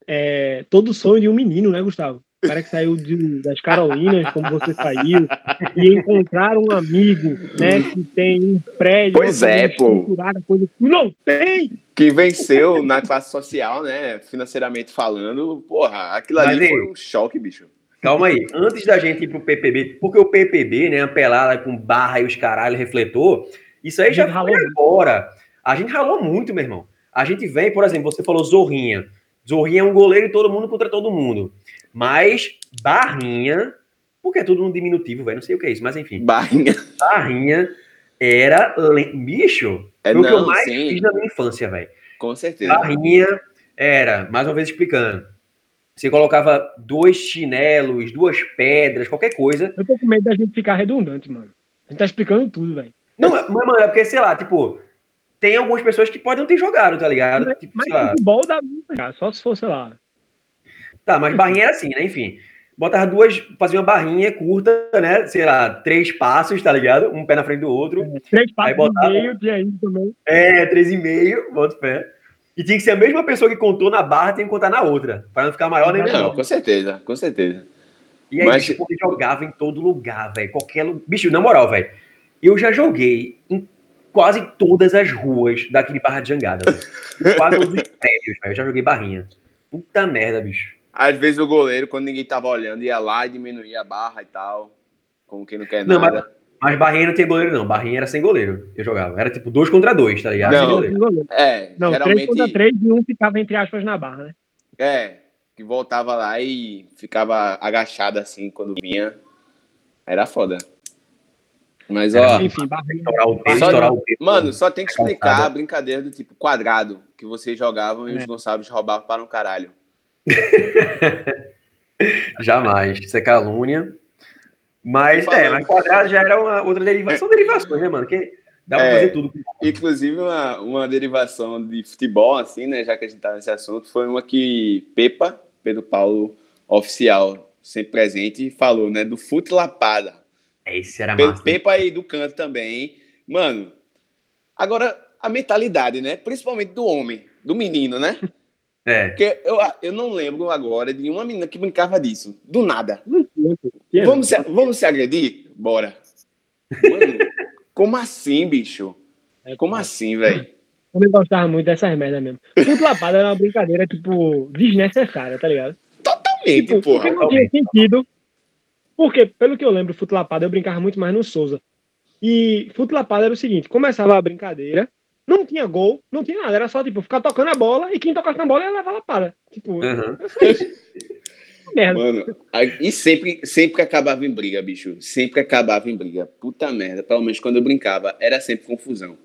é, todo sonho de um menino, né, Gustavo? O cara que saiu de, das Carolinas, como você saiu, e encontrar um amigo, né, que tem um prédio. Pois é, pô. Coisa que não tem! Que venceu na classe social, né, financeiramente falando. Porra, aquilo ali Mas, foi um choque, bicho. Calma aí, antes da gente ir pro PPB, porque o PPB, né, a pelada com barra e os caralho, refletor, isso aí já foi ralou muito. embora. A gente ralou muito, meu irmão. A gente vem, por exemplo, você falou Zorrinha. Zorrinha é um goleiro e todo mundo contra todo mundo. Mas Barrinha, porque é tudo no diminutivo, velho, não sei o que é isso, mas enfim. Barrinha. Barrinha era, bicho, É, o que eu mais sim. fiz na minha infância, velho. Com certeza. Barrinha era, mais uma vez explicando, você colocava dois chinelos, duas pedras, qualquer coisa. Eu tô com medo da gente ficar redundante, mano. A gente tá explicando tudo, velho. Não, mas, mano, é porque, sei lá, tipo, tem algumas pessoas que podem não ter jogado, tá ligado? Mas, Tipo, mas sei lá. futebol dá muito, cara. Só se for, sei lá. Tá, mas barrinha era assim, né? Enfim. Botava duas, fazia uma barrinha curta, né? Sei lá, três passos, tá ligado? Um pé na frente do outro. Três passos botava- e meio, tinha isso também. É, três e meio, bota o pé. E tinha que ser a mesma pessoa que contou na barra, tem que contar na outra. Pra não ficar maior nem Não, menor. com certeza, com certeza. E aí, Mas- bicho, eu jogava em todo lugar, velho. Qualquer lugar. Bicho, na moral, velho. Eu já joguei em quase todas as ruas daqui de Barra de Jangada, quase todos os prédios, velho. Eu já joguei barrinha. Puta merda, bicho. Às vezes o goleiro, quando ninguém tava olhando, ia lá e diminuía a barra e tal. Como quem não quer Não, nada. Mas barrinha não tinha goleiro, não. Barrinha era sem goleiro. Eu jogava. Era tipo dois contra dois, tá ligado? Não. Sem goleiro. É, Não, três geralmente. contra três e um ficava entre aspas na barra, né? É, que voltava lá e ficava agachado assim quando vinha. Era foda. Mas, ó. Enfim, barra. Estourar o dedo, estourar o dedo. Mano, só tem que explicar a brincadeira do tipo quadrado que vocês jogavam e os É. Gonçalves roubavam para um caralho. Jamais. Isso é calúnia. Mas, é, mas quadrado já era uma outra derivação. São derivações, né, mano? Que dá pra É. fazer tudo. Inclusive, uma, uma derivação de futebol, assim, né? Já que a gente tá nesse assunto, foi uma que Pepa, Pedro Paulo, oficial, sempre presente, falou, né? Do fute lapada. Esse era massa. Pepa aí do canto também. Mano, agora a mentalidade, né? Principalmente do homem, do menino, né? É. Porque eu, eu não lembro agora de uma menina que brincava disso. Do nada. Vamos se, vamos se agredir? Bora. Mano, como assim, bicho? É, Como assim, velho? Eu não gostava muito dessas merdas mesmo. Tudo lapada era uma brincadeira, tipo, desnecessária, tá ligado? Totalmente, Tipo, porque porra. não tinha sentido. Porque, pelo que eu lembro, fute lapada eu brincava muito mais no Souza. E fute lapada era o seguinte: começava a brincadeira, não tinha gol, não tinha nada, era só, tipo, ficar tocando a bola e quem tocasse na bola ia levar a lapada. Tipo, é isso. merda. Mano, e sempre, sempre acabava em briga, bicho. Sempre acabava em briga. Puta merda. Pelo menos quando eu brincava, era sempre confusão.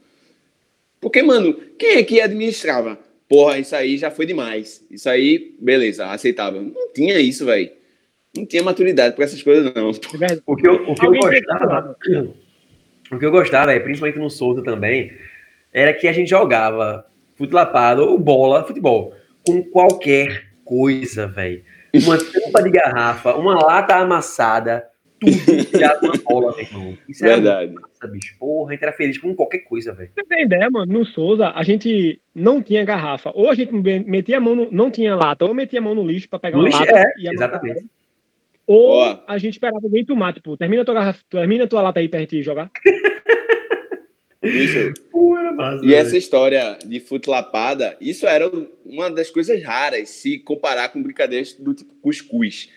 Porque, mano, quem é que administrava? Porra, isso aí já foi demais. Isso aí, beleza, aceitável. Não tinha isso, velho. Não tinha maturidade pra essas coisas, não. É. O que eu, o que eu gostava, o que eu gostava, é, principalmente no Souza também, era que a gente jogava futelapado ou bola, futebol, com qualquer coisa, velho. Uma tampa de garrafa, uma lata amassada, tudo virado uma bola, meu irmão. Isso era Verdade. massa, bicho. Porra, a gente era feliz com qualquer coisa, velho. Você tem ideia, mano? No Souza, a gente não tinha garrafa. Ou a gente metia a mão no, não tinha lata, ou metia a mão no lixo pra pegar No uma lixo, lata. é, e amassar. Ou Ó. a gente esperava alguém tomar, tipo, termina tua garrafa, termina tua lata aí pra gente jogar. Bicho, E essa história de futlapada, isso era uma das coisas raras, se comparar com brincadeiras do tipo cuscuz.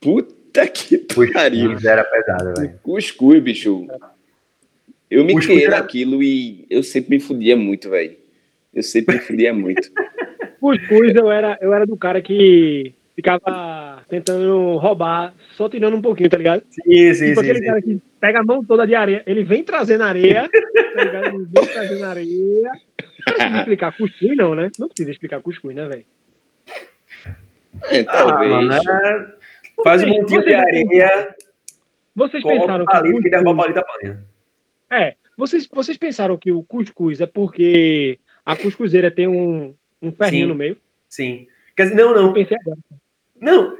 Puta que pariu. Cuscuz era pesado, velho. Cuscuz, bicho. Eu me Cuscuz criei era- naquilo e eu sempre me fudia muito, velho. Eu sempre me fudia muito. Cuscuz, eu era, eu era do cara que ficava tentando roubar, só tirando um pouquinho, tá ligado? Sim, sim, tipo sim. aquele sim. cara que pega a mão toda de areia, ele vem trazendo areia, tá ligado? Ele vem trazendo areia. Não precisa explicar cuscuz, não, né? Não precisa explicar cuscuz, né, velho? É, Ah, mano, talvez. é- Faz um montinho de areia, Vocês pensaram que. palito e cuscuz- derruba panha. É, vocês, vocês pensaram que o cuscuz é porque a cuscuzeira tem um, um ferrinho Sim. no meio? Sim. Quer dizer, não, Eu não. pensei agora. Não,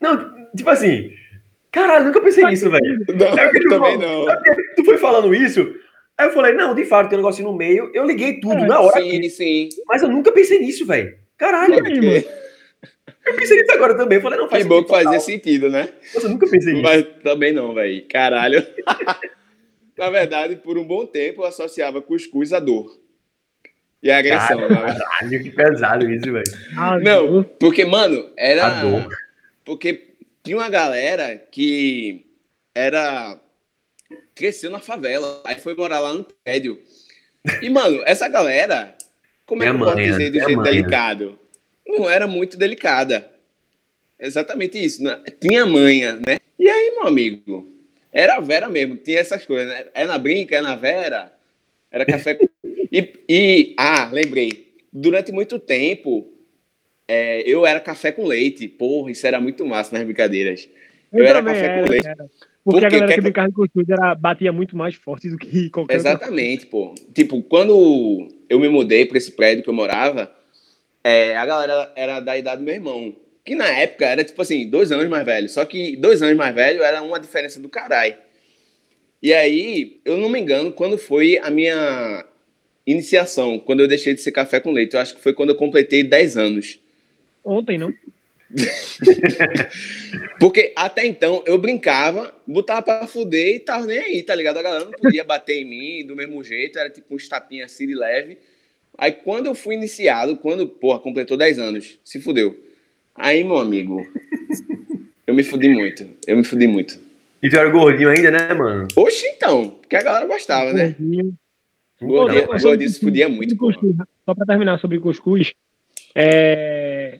não, tipo assim. Caralho, nunca pensei nisso, velho. Não, também não. Tu foi falando isso, aí eu falei, não, de fato, tem um negocinho no meio. Eu liguei tudo É, na hora, Sim, sim. mas eu nunca pensei nisso, velho. Caralho. E mano? Eu pensei nisso agora também. Eu falei, não faz Que bom que sentido fazia sentido, né? Nossa, eu nunca pensei nisso. Mas também não, velho. Caralho. Na verdade, por um bom tempo, eu associava cuscuz à dor. E a agressão. né? Caralho, que pesado isso, velho. Ah, Não, porque, mano, era. A dor. Porque tinha uma galera que era. cresceu na favela, aí foi morar lá no prédio. E, mano, essa galera, como é que a eu posso dizer de jeito delicado? Não era muito delicada. Exatamente isso. né? Tinha manha, né? E aí, meu amigo, era a Vera mesmo, tinha essas coisas, né? É na brinca, é na Vera, era café. com- e, e, ah, lembrei. Durante muito tempo, é, eu era café com leite. Porra, isso era muito massa nas brincadeiras. Eu era também café com leite. era. Por Porque a galera que que- brincava de cuscuz era, batia muito mais forte do que qualquer outra Exatamente, pô. Tipo, quando eu me mudei para esse prédio que eu morava, é, a galera era da idade do meu irmão. Que na época era, tipo assim, dois anos mais velho. Só que dois anos mais velho era uma diferença do caralho. E aí, eu não me engano, quando foi a minha iniciação, quando eu deixei de ser café com leite, eu acho que foi quando eu completei 10 anos. Ontem, não? Porque até então eu brincava, botava pra fuder e tava nem aí, tá ligado? A galera não podia bater em mim do mesmo jeito, era tipo uns tapinhas assim de leve. Aí quando eu fui iniciado, quando, porra, completou 10 anos, se fudeu. Aí, meu amigo, eu me fudi muito, eu me fudi muito. E tu era gordinho ainda, né, mano? Oxe, então, porque a galera gostava, né? Gordinho. Gordinho, se sobre fudia muito, cuscuz, né? Só para terminar sobre cuscuz, é...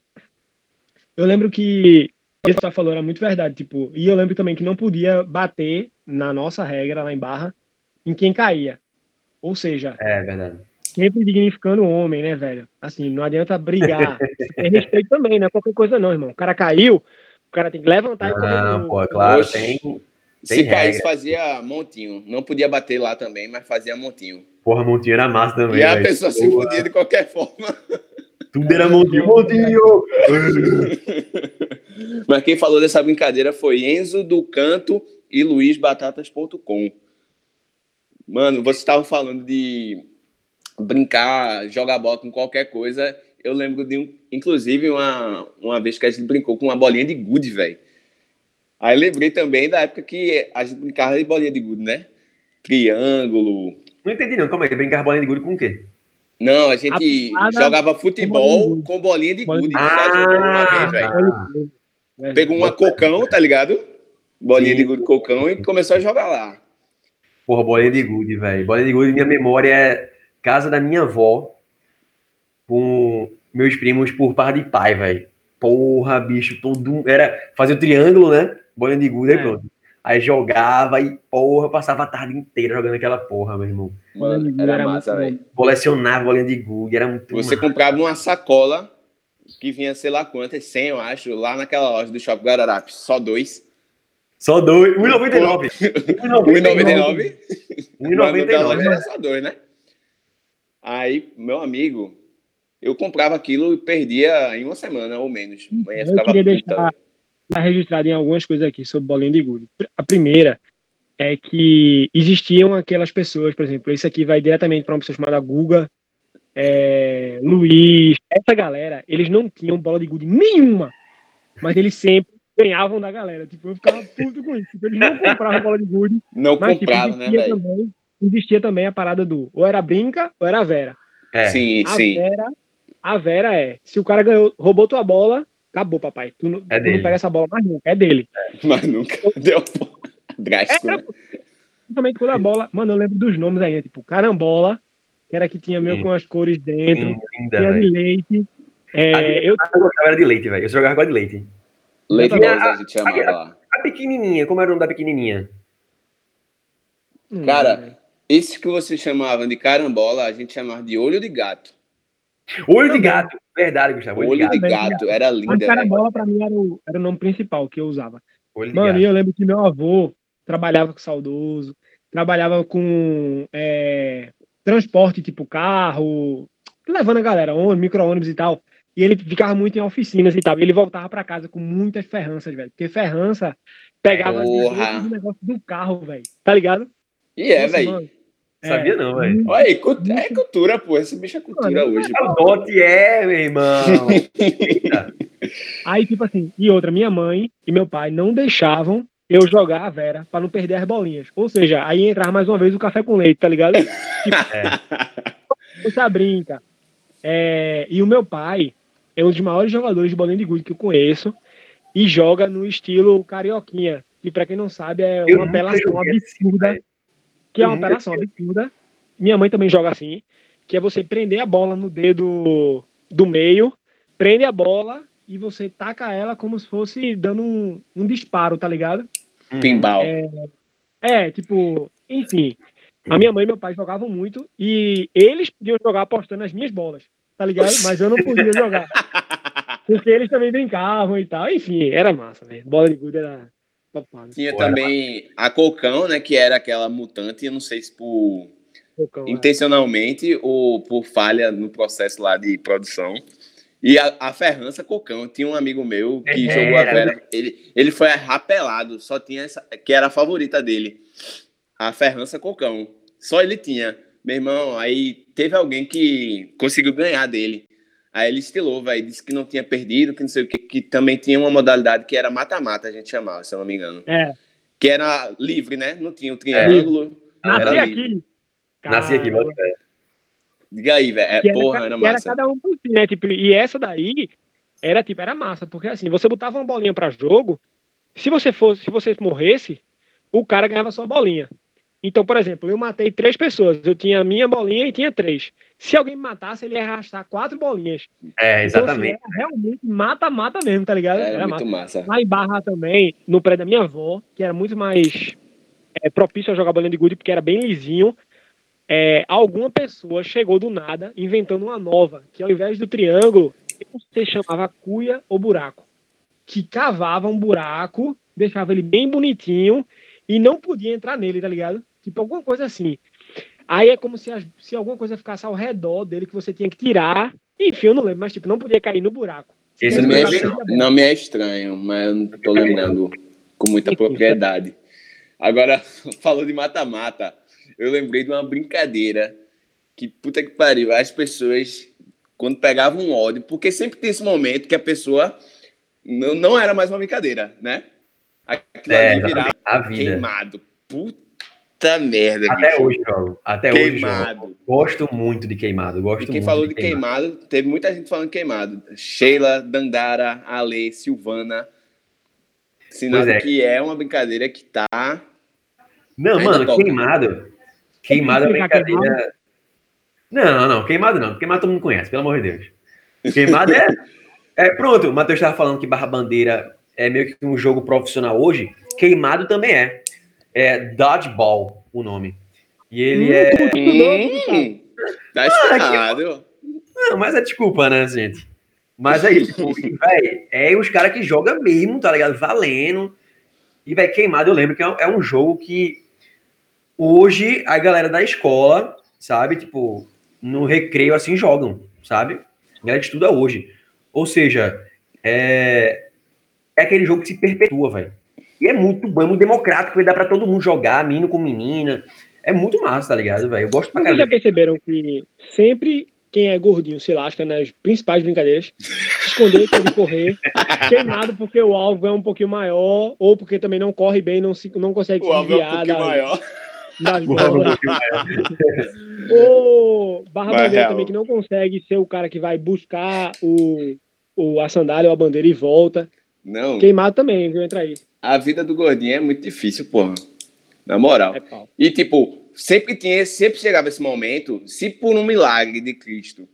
eu lembro que o que você falou era muito verdade, tipo, e eu lembro também que não podia bater na nossa regra lá em Barra em quem caía. Ou seja, É, verdade. sempre dignificando o homem, né, velho? Assim, não adianta brigar. Tem respeito também, não é qualquer coisa não, irmão. O cara caiu, o cara tem que levantar e comer de Não, pô, é claro, Oxe. tem. Se caísse, fazia montinho. Não podia bater lá também, mas fazia montinho. Porra, Montinho era massa também. E a velho. pessoa se fudia de qualquer forma. Tudo era Montinho, Montinho! Mas quem falou dessa brincadeira foi Enzo do Canto e luizbatatas.com. Mano, vocês estavam falando de brincar, jogar bola com qualquer coisa. Eu lembro de, um, inclusive, uma, uma vez que a gente brincou com uma bolinha de gude, velho. Aí lembrei também da época que a gente brincava de bolinha de gude, né? Triângulo. Não entendi não, calma aí, brincar bolinha de gude com o quê? Não, a gente A jogava futebol com bolinha de Bolinha gude. velho. Pegou uma cocão, tá ligado? Bolinha Sim. de gude cocão e começou a jogar lá. Porra, bolinha de gude, velho. Bolinha de gude, minha memória é casa da minha avó com meus primos por par de pai, velho. Porra, bicho, todo era fazer o triângulo, né? Bolinha de gude, aí É. pronto. Aí jogava e, porra, passava a tarde inteira jogando aquela porra, meu irmão. Bolinha de Mano, gude era era massa, velho. Colecionava bolinha de gude, era muito Você massa. comprava uma sacola que vinha, sei lá quantas, 100, eu acho, lá naquela loja do Shopping Guararapes. Só dois. Só dois. 1,99. 1,99. Mas no da loja 1,99. era só dois, né? Aí, meu amigo, eu comprava aquilo e perdia em uma semana ou menos. Amanhã Eu ficava queria puta. deixar tá registrado em algumas coisas aqui sobre bolinha de gude. A primeira é que existiam aquelas pessoas, por exemplo, isso aqui vai diretamente para uma pessoa chamada Guga, é, Luiz, essa galera, eles não tinham bola de gude nenhuma, mas eles sempre ganhavam da galera. Tipo, eu ficava puto com isso. Tipo, eles não compravam bola de gude, Não mas tipo, comprava, né, existia, velho? também, existia também a parada do ou era brinca ou era vera. É. Sim, A sim. Vera, a Vera é, se o cara ganhou, roubou tua bola, acabou, papai. Tu não, É tu não pega essa bola mais nunca, é dele. Mas nunca deu drástico, É, né? Principalmente quando a bola, mano, eu lembro dos nomes aí, tipo, carambola, que era que tinha meio Sim. com as cores dentro, Sim, linda, tinha de leite. A É, minha- eu, era de leite, velho. Eu jogava com a de leite. Leite Exatamente. rosa, a gente chamava lá. A pequenininha, como era o nome da pequenininha? hum, Cara, Esse que você chamava de carambola, a gente chamava de olho de gato. Olho de Também. gato. Verdade, Gustavo. Olho, Olho de de gato. era mas linda, velho. carambola pra mim era o, era o nome principal que eu usava. Olho Mano, e eu lembro que meu avô trabalhava com saudoso, trabalhava com é, transporte, tipo carro, levando a galera, ônibus, micro-ônibus e tal. E ele ficava muito em oficinas e tal. E ele voltava pra casa com muitas ferranças, velho. Porque ferrança pegava do negócio do carro, velho. Tá ligado? E é, Nossa, velho. É. Sabia não, velho. Olha aí, é cultura, pô. Esse bicho é cultura hoje. É o dote é, meu irmão. aí, tipo assim, e outra, minha mãe e meu pai não deixavam eu jogar a Vera para não perder as bolinhas. Ou seja, aí entrar mais uma vez o café com leite, tá ligado? tipo, é. Você brinca. É, e o meu pai é um dos maiores jogadores de bolinha de gude que eu conheço e joga no estilo carioquinha, que para quem não sabe é uma apelação absurda, que é uma apelação absurda. Minha mãe também joga assim, que é você prender a bola no dedo do meio, prende a bola e você taca ela como se fosse dando um, um disparo, tá ligado? Uhum. Pinball. É, é, tipo, enfim. A minha mãe e meu pai jogavam muito e eles podiam jogar apostando nas minhas bolas, tá ligado? Mas eu não podia jogar. Porque eles também brincavam e tal. Enfim, era massa, velho. Bola de gude era Tinha Pô, também a Cocão, né? Que era aquela mutante, eu não sei se por Cocão, é. intencionalmente é. ou por falha no processo lá de produção e a, a Ferrança Cocão, tinha um amigo meu que é, jogou a Vera. Ele, ele foi rapelado, só tinha essa, que era a favorita dele. A Ferrança Cocão. Só ele tinha. Meu irmão, aí teve alguém que conseguiu ganhar dele. Aí ele estilou, velho, disse que não tinha perdido, que não sei o que, que também tinha uma modalidade que era mata-mata, a gente chamava, se eu não me engano. É. Que era livre, né? Não tinha o triângulo. É. Nasci aqui. Nasci aqui, mano. Diga aí, velho. É, porra, era, era massa. Era cada um por si, né? Tipo, e essa daí era tipo, era massa, porque assim, você botava uma bolinha para jogo, se você fosse, se você morresse, o cara ganhava sua bolinha. Então, por exemplo, eu matei três pessoas, eu tinha a minha bolinha e tinha três. Se alguém me matasse, ele ia arrastar quatro bolinhas. É, exatamente. Então, assim, realmente mata-mata mesmo, tá ligado? É, era muito massa. massa. Lá em Barra também, no prédio da minha avó, que era muito mais é, propício a jogar bolinha de gude, porque era bem lisinho é, alguma pessoa chegou do nada inventando uma nova, que ao invés do triângulo, você chamava cuia ou buraco. Que cavava um buraco, deixava ele bem bonitinho e não podia entrar nele, tá ligado? Tipo, alguma coisa assim. Aí é como se, se alguma coisa ficasse ao redor dele que você tinha que tirar. Enfim, eu não lembro, mas tipo, não podia cair no buraco. Esse não, é, não me é estranho, mas eu não tô lembrando com muita propriedade. Agora, falou de mata-mata eu lembrei de uma brincadeira que, puta que pariu, as pessoas, quando pegavam um ódio, porque sempre tem esse momento que a pessoa não, não era mais uma brincadeira, né? Aquilo é, ali virava a vida. queimado. Puta merda. Até bicho. hoje, jogo. Até queimado. hoje, jogo. Gosto muito de queimado. Gosto e quem falou de queimado. queimado, teve muita gente falando queimado. Sheila, Dandara, Ale, Silvana. Sinal é. que é uma brincadeira que tá. Não, mano, queimado. Queimado é brincadeira. Não, não, queimado não. Queimado todo mundo conhece, pelo amor de Deus. Queimado é. É, pronto, o Matheus estava falando que Barra Bandeira é meio que um jogo profissional hoje. Queimado também é. É Dodgeball o nome. E ele é. Hum, tá explicado. Não, mas é desculpa, né, gente? Mas aí, tipo, é os caras que jogam mesmo, tá ligado? Valendo. E, velho, queimado, eu lembro que é um jogo que Hoje, a galera da escola, sabe, tipo, no recreio assim jogam, sabe? A galera estuda hoje. Ou seja, é, é aquele jogo que se perpetua, velho. E é muito bom, é muito democrático, dá para todo mundo jogar, menino com menina. É muito massa, tá ligado, velho? Eu gosto pra caramba. Vocês já perceberam que sempre quem é gordinho se lasca nas principais brincadeiras, esconder pode correr, queimado porque o alvo é um pouquinho maior, ou porque também não corre bem, não, se, não consegue o se desviar. É um pouquinho maior. o Barra Bandeira também, que não consegue ser o cara que vai buscar o, o, a sandália ou a bandeira e volta. Não. Queimado também, viu? Entra aí. A vida do gordinho é muito difícil, porra. Na moral. É e, tipo, sempre tinha, sempre chegava esse momento, se por um milagre de Cristo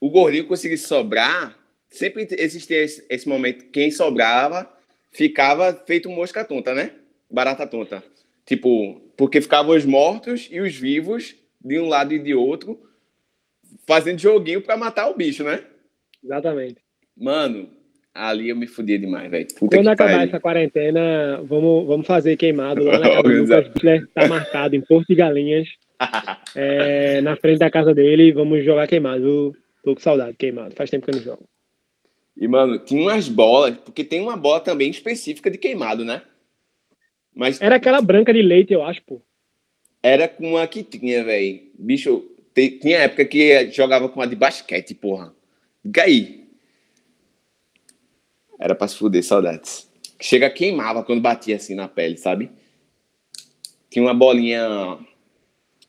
o gordinho conseguisse sobrar, sempre existia esse, esse momento. Quem sobrava ficava feito mosca tonta, né? Barata tonta. Tipo, porque ficavam os mortos e os vivos de um lado e de outro fazendo joguinho para matar o bicho, né? Exatamente. Mano, ali eu me fudia demais, velho. Quando acabar pariu. essa quarentena, vamos, vamos fazer queimado lá na casa do Lucas? Tá marcado em Porto de Galinhas. é, na frente da casa dele, vamos jogar queimado. Tô com saudade, queimado. Faz tempo que eu não jogo. E, mano, tinha umas bolas, porque tem uma bola também específica de queimado, né? Mas... Era aquela branca de leite, eu acho, pô. era com a que tinha, velho. Bicho, te- tinha época que jogava com a de basquete, porra. Diga aí. Era pra se fuder, saudades. Chega, queimava quando batia assim na pele, sabe? Tinha uma bolinha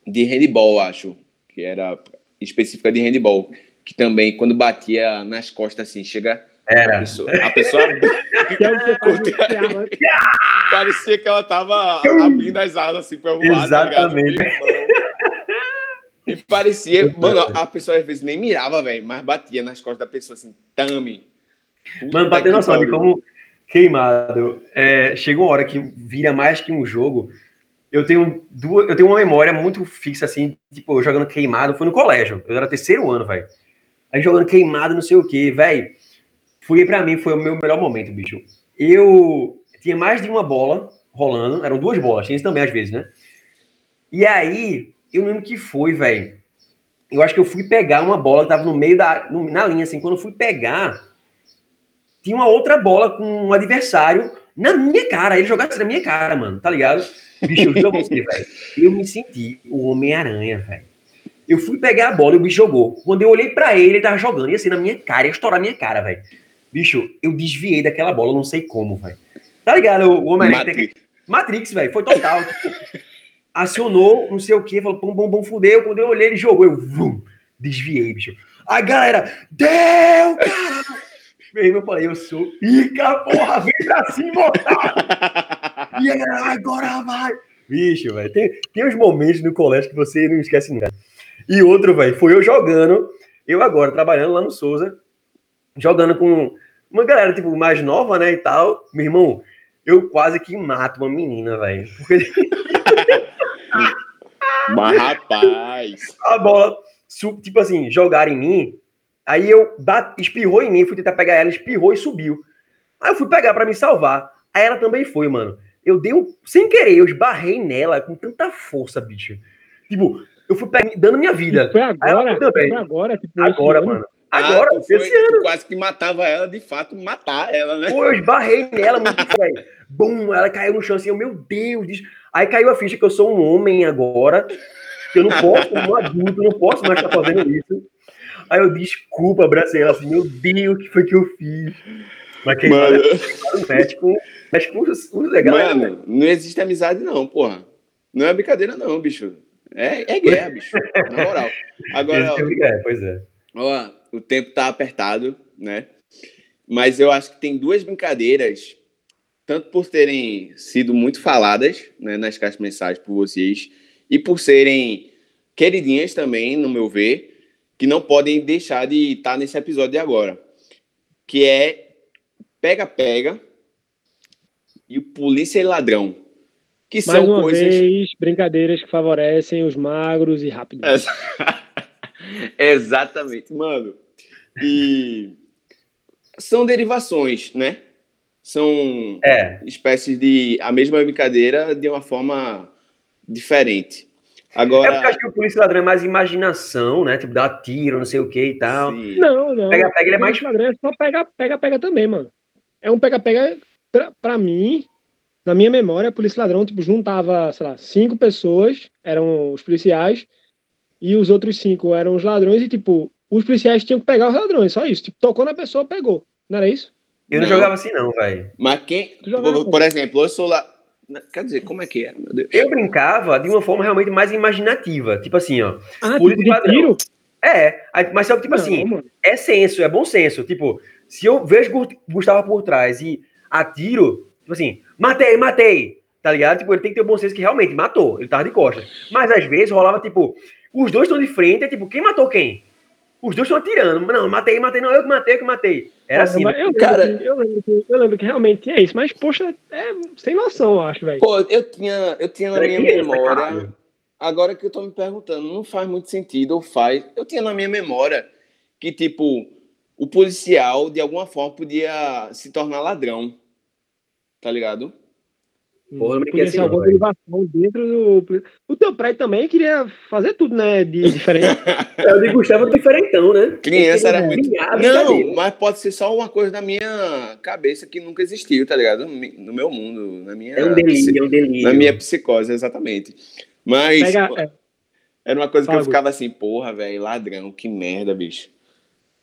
de handball, acho, que era específica de handball, que também quando batia nas costas assim, chega a Era. pessoa, a pessoa é parecia que ela tava abrindo as asas assim pra voar, tá? Exatamente. E parecia, mano, a pessoa às vezes nem mirava, velho, mas batia nas costas da pessoa assim, tame. Mano, pra ter que noção de como queimado, é, chega uma hora que vira mais que um jogo. Eu tenho duas, eu tenho uma memória muito fixa, assim, tipo, jogando queimado, foi no colégio. Eu era terceiro ano, velho. Aí jogando queimado, não sei o quê, velho. Foi pra mim, foi o meu melhor momento, bicho. Eu tinha mais de uma bola rolando, eram duas bolas, tinha isso também às vezes, né? E aí, eu lembro que foi, velho. Eu acho que eu fui pegar uma bola que tava no meio da. na linha, assim. Quando eu fui pegar, tinha uma outra bola com um adversário na minha cara. Ele jogasse na minha cara, mano, tá ligado? Bicho, eu juro pra você, velho. Eu me senti o Homem-Aranha, velho. Eu fui pegar a bola e o bicho jogou. Quando eu olhei pra ele, ele tava jogando. Ia assim na minha cara, ia estourar minha cara, velho. Bicho, eu desviei daquela bola, não sei como, velho. Tá ligado? O Homem-Aranha tem Matrix. Matrix, velho, foi total. acionou, não sei o que, falou, bom, bom, bom, fudeu. Quando eu olhei, ele jogou, eu vum, desviei, bicho. Aí, galera, deu, cara! Meu irmão, eu falei, eu sou pica, porra, vem pra cima, otário! E agora vai! Bicho, velho, tem, tem uns momentos no colégio que você não esquece nunca. E outro, velho, foi eu jogando, eu agora, trabalhando lá no Souza, jogando com uma galera, tipo, mais nova, né, e tal. Meu irmão, eu quase que mato uma menina, velho. Porque Mas, rapaz. a bola, tipo assim, jogaram em mim, aí eu bate, espirrou em mim, fui tentar pegar ela, espirrou e subiu. Aí eu fui pegar pra me salvar. Aí ela também foi, mano. Eu dei um. Sem querer, eu esbarrei nela com tanta força, bicho. Tipo, eu fui pe- dando minha vida. Foi agora, também. foi agora, tipo, Agora, esse ano. mano. Agora, ah, foi- esse ano. quase que matava ela, de fato, matar ela, né? Pô, eu esbarrei nela muito, velho. Bum, ela caiu no chão assim, eu, meu Deus. diz- Aí caiu a ficha que eu sou um homem agora, que eu não posso, como um adulto, eu não posso mais estar fazendo isso. Aí eu, desculpa, abracei ela assim, meu Deus, o que foi que eu fiz? Mas quem Mano, mexe com, mexe com os, os legais. mano, não existe amizade, não, porra. Não é brincadeira, não, bicho. É, é guerra, bicho. Na moral. Agora, É, pois é. Ó, o tempo tá apertado, né? Mas eu acho que tem duas brincadeiras, tanto por terem sido muito faladas né, nas caixas de mensagens por vocês, e por serem queridinhas também, no meu ver, que não podem deixar de estar nesse episódio de agora. Que é pega-pega e o polícia e ladrão. Que Mais são uma coisas. vez, brincadeiras que favorecem os magros e rápidos. Ex- Exatamente, mano. E são derivações, né? São É, espécies de a mesma brincadeira de uma forma diferente. É porque eu Agora, acho que o polícia ladrão é mais imaginação, né? Tipo, dar tiro, não sei o que e tal. sim. Não, não. Pega, pega, ele é mais. O ladrão é só pega, pega, pega também, mano. É um pega-pega, pra, pra mim, na minha memória, a polícia ladrão, tipo, juntava, sei lá, cinco pessoas, eram os policiais, e os outros cinco eram os ladrões, e, tipo, os policiais tinham que pegar os ladrões, só isso. Tipo, tocou na pessoa, pegou. Não era isso? Eu não, Não. jogava assim, não, velho. Mas quem, por, por exemplo, eu sou lá. Quer dizer, como é que é? Meu Deus. Eu brincava de uma forma realmente mais imaginativa. Tipo assim, ó. Ah, tipo, de ladrão. tiro? É, mas só que, tipo Não, assim, mano. é senso, é bom senso. Tipo, se eu vejo Gu- Gustavo por trás e atiro, tipo assim, matei, matei, tá ligado? Tipo, ele tem que ter o bom senso que realmente matou, ele tava de costas. Mas às vezes rolava, tipo, os dois estão de frente, é tipo, quem matou quem? Os dois estão atirando. Não, matei, matei, não, eu que matei, eu que matei. Era assim, Caramba, eu, lembro cara. que, eu, lembro que, eu lembro que realmente tinha isso, mas, poxa, é sem noção, eu acho, velho. Pô, eu tinha, eu tinha na minha memória. caralho. Agora que eu tô me perguntando, não faz muito sentido, ou faz. Eu tinha na minha memória que, tipo, o policial, de alguma forma, podia se tornar ladrão. Tá ligado? Porra, não brinquei Podia ser alguma velho. derivação dentro do. O teu prédio também queria fazer tudo, né? De diferente. Eu de Gustavo diferentão, né? Criança era muito. Não, mas pode ser só uma coisa da minha cabeça que nunca existiu, tá ligado? No meu mundo, na minha. É um delírio, é um delírio. Na minha psicose, exatamente. Mas Pega, pô, é, era uma coisa que Fala, eu ficava assim, porra, velho, ladrão, que merda, bicho.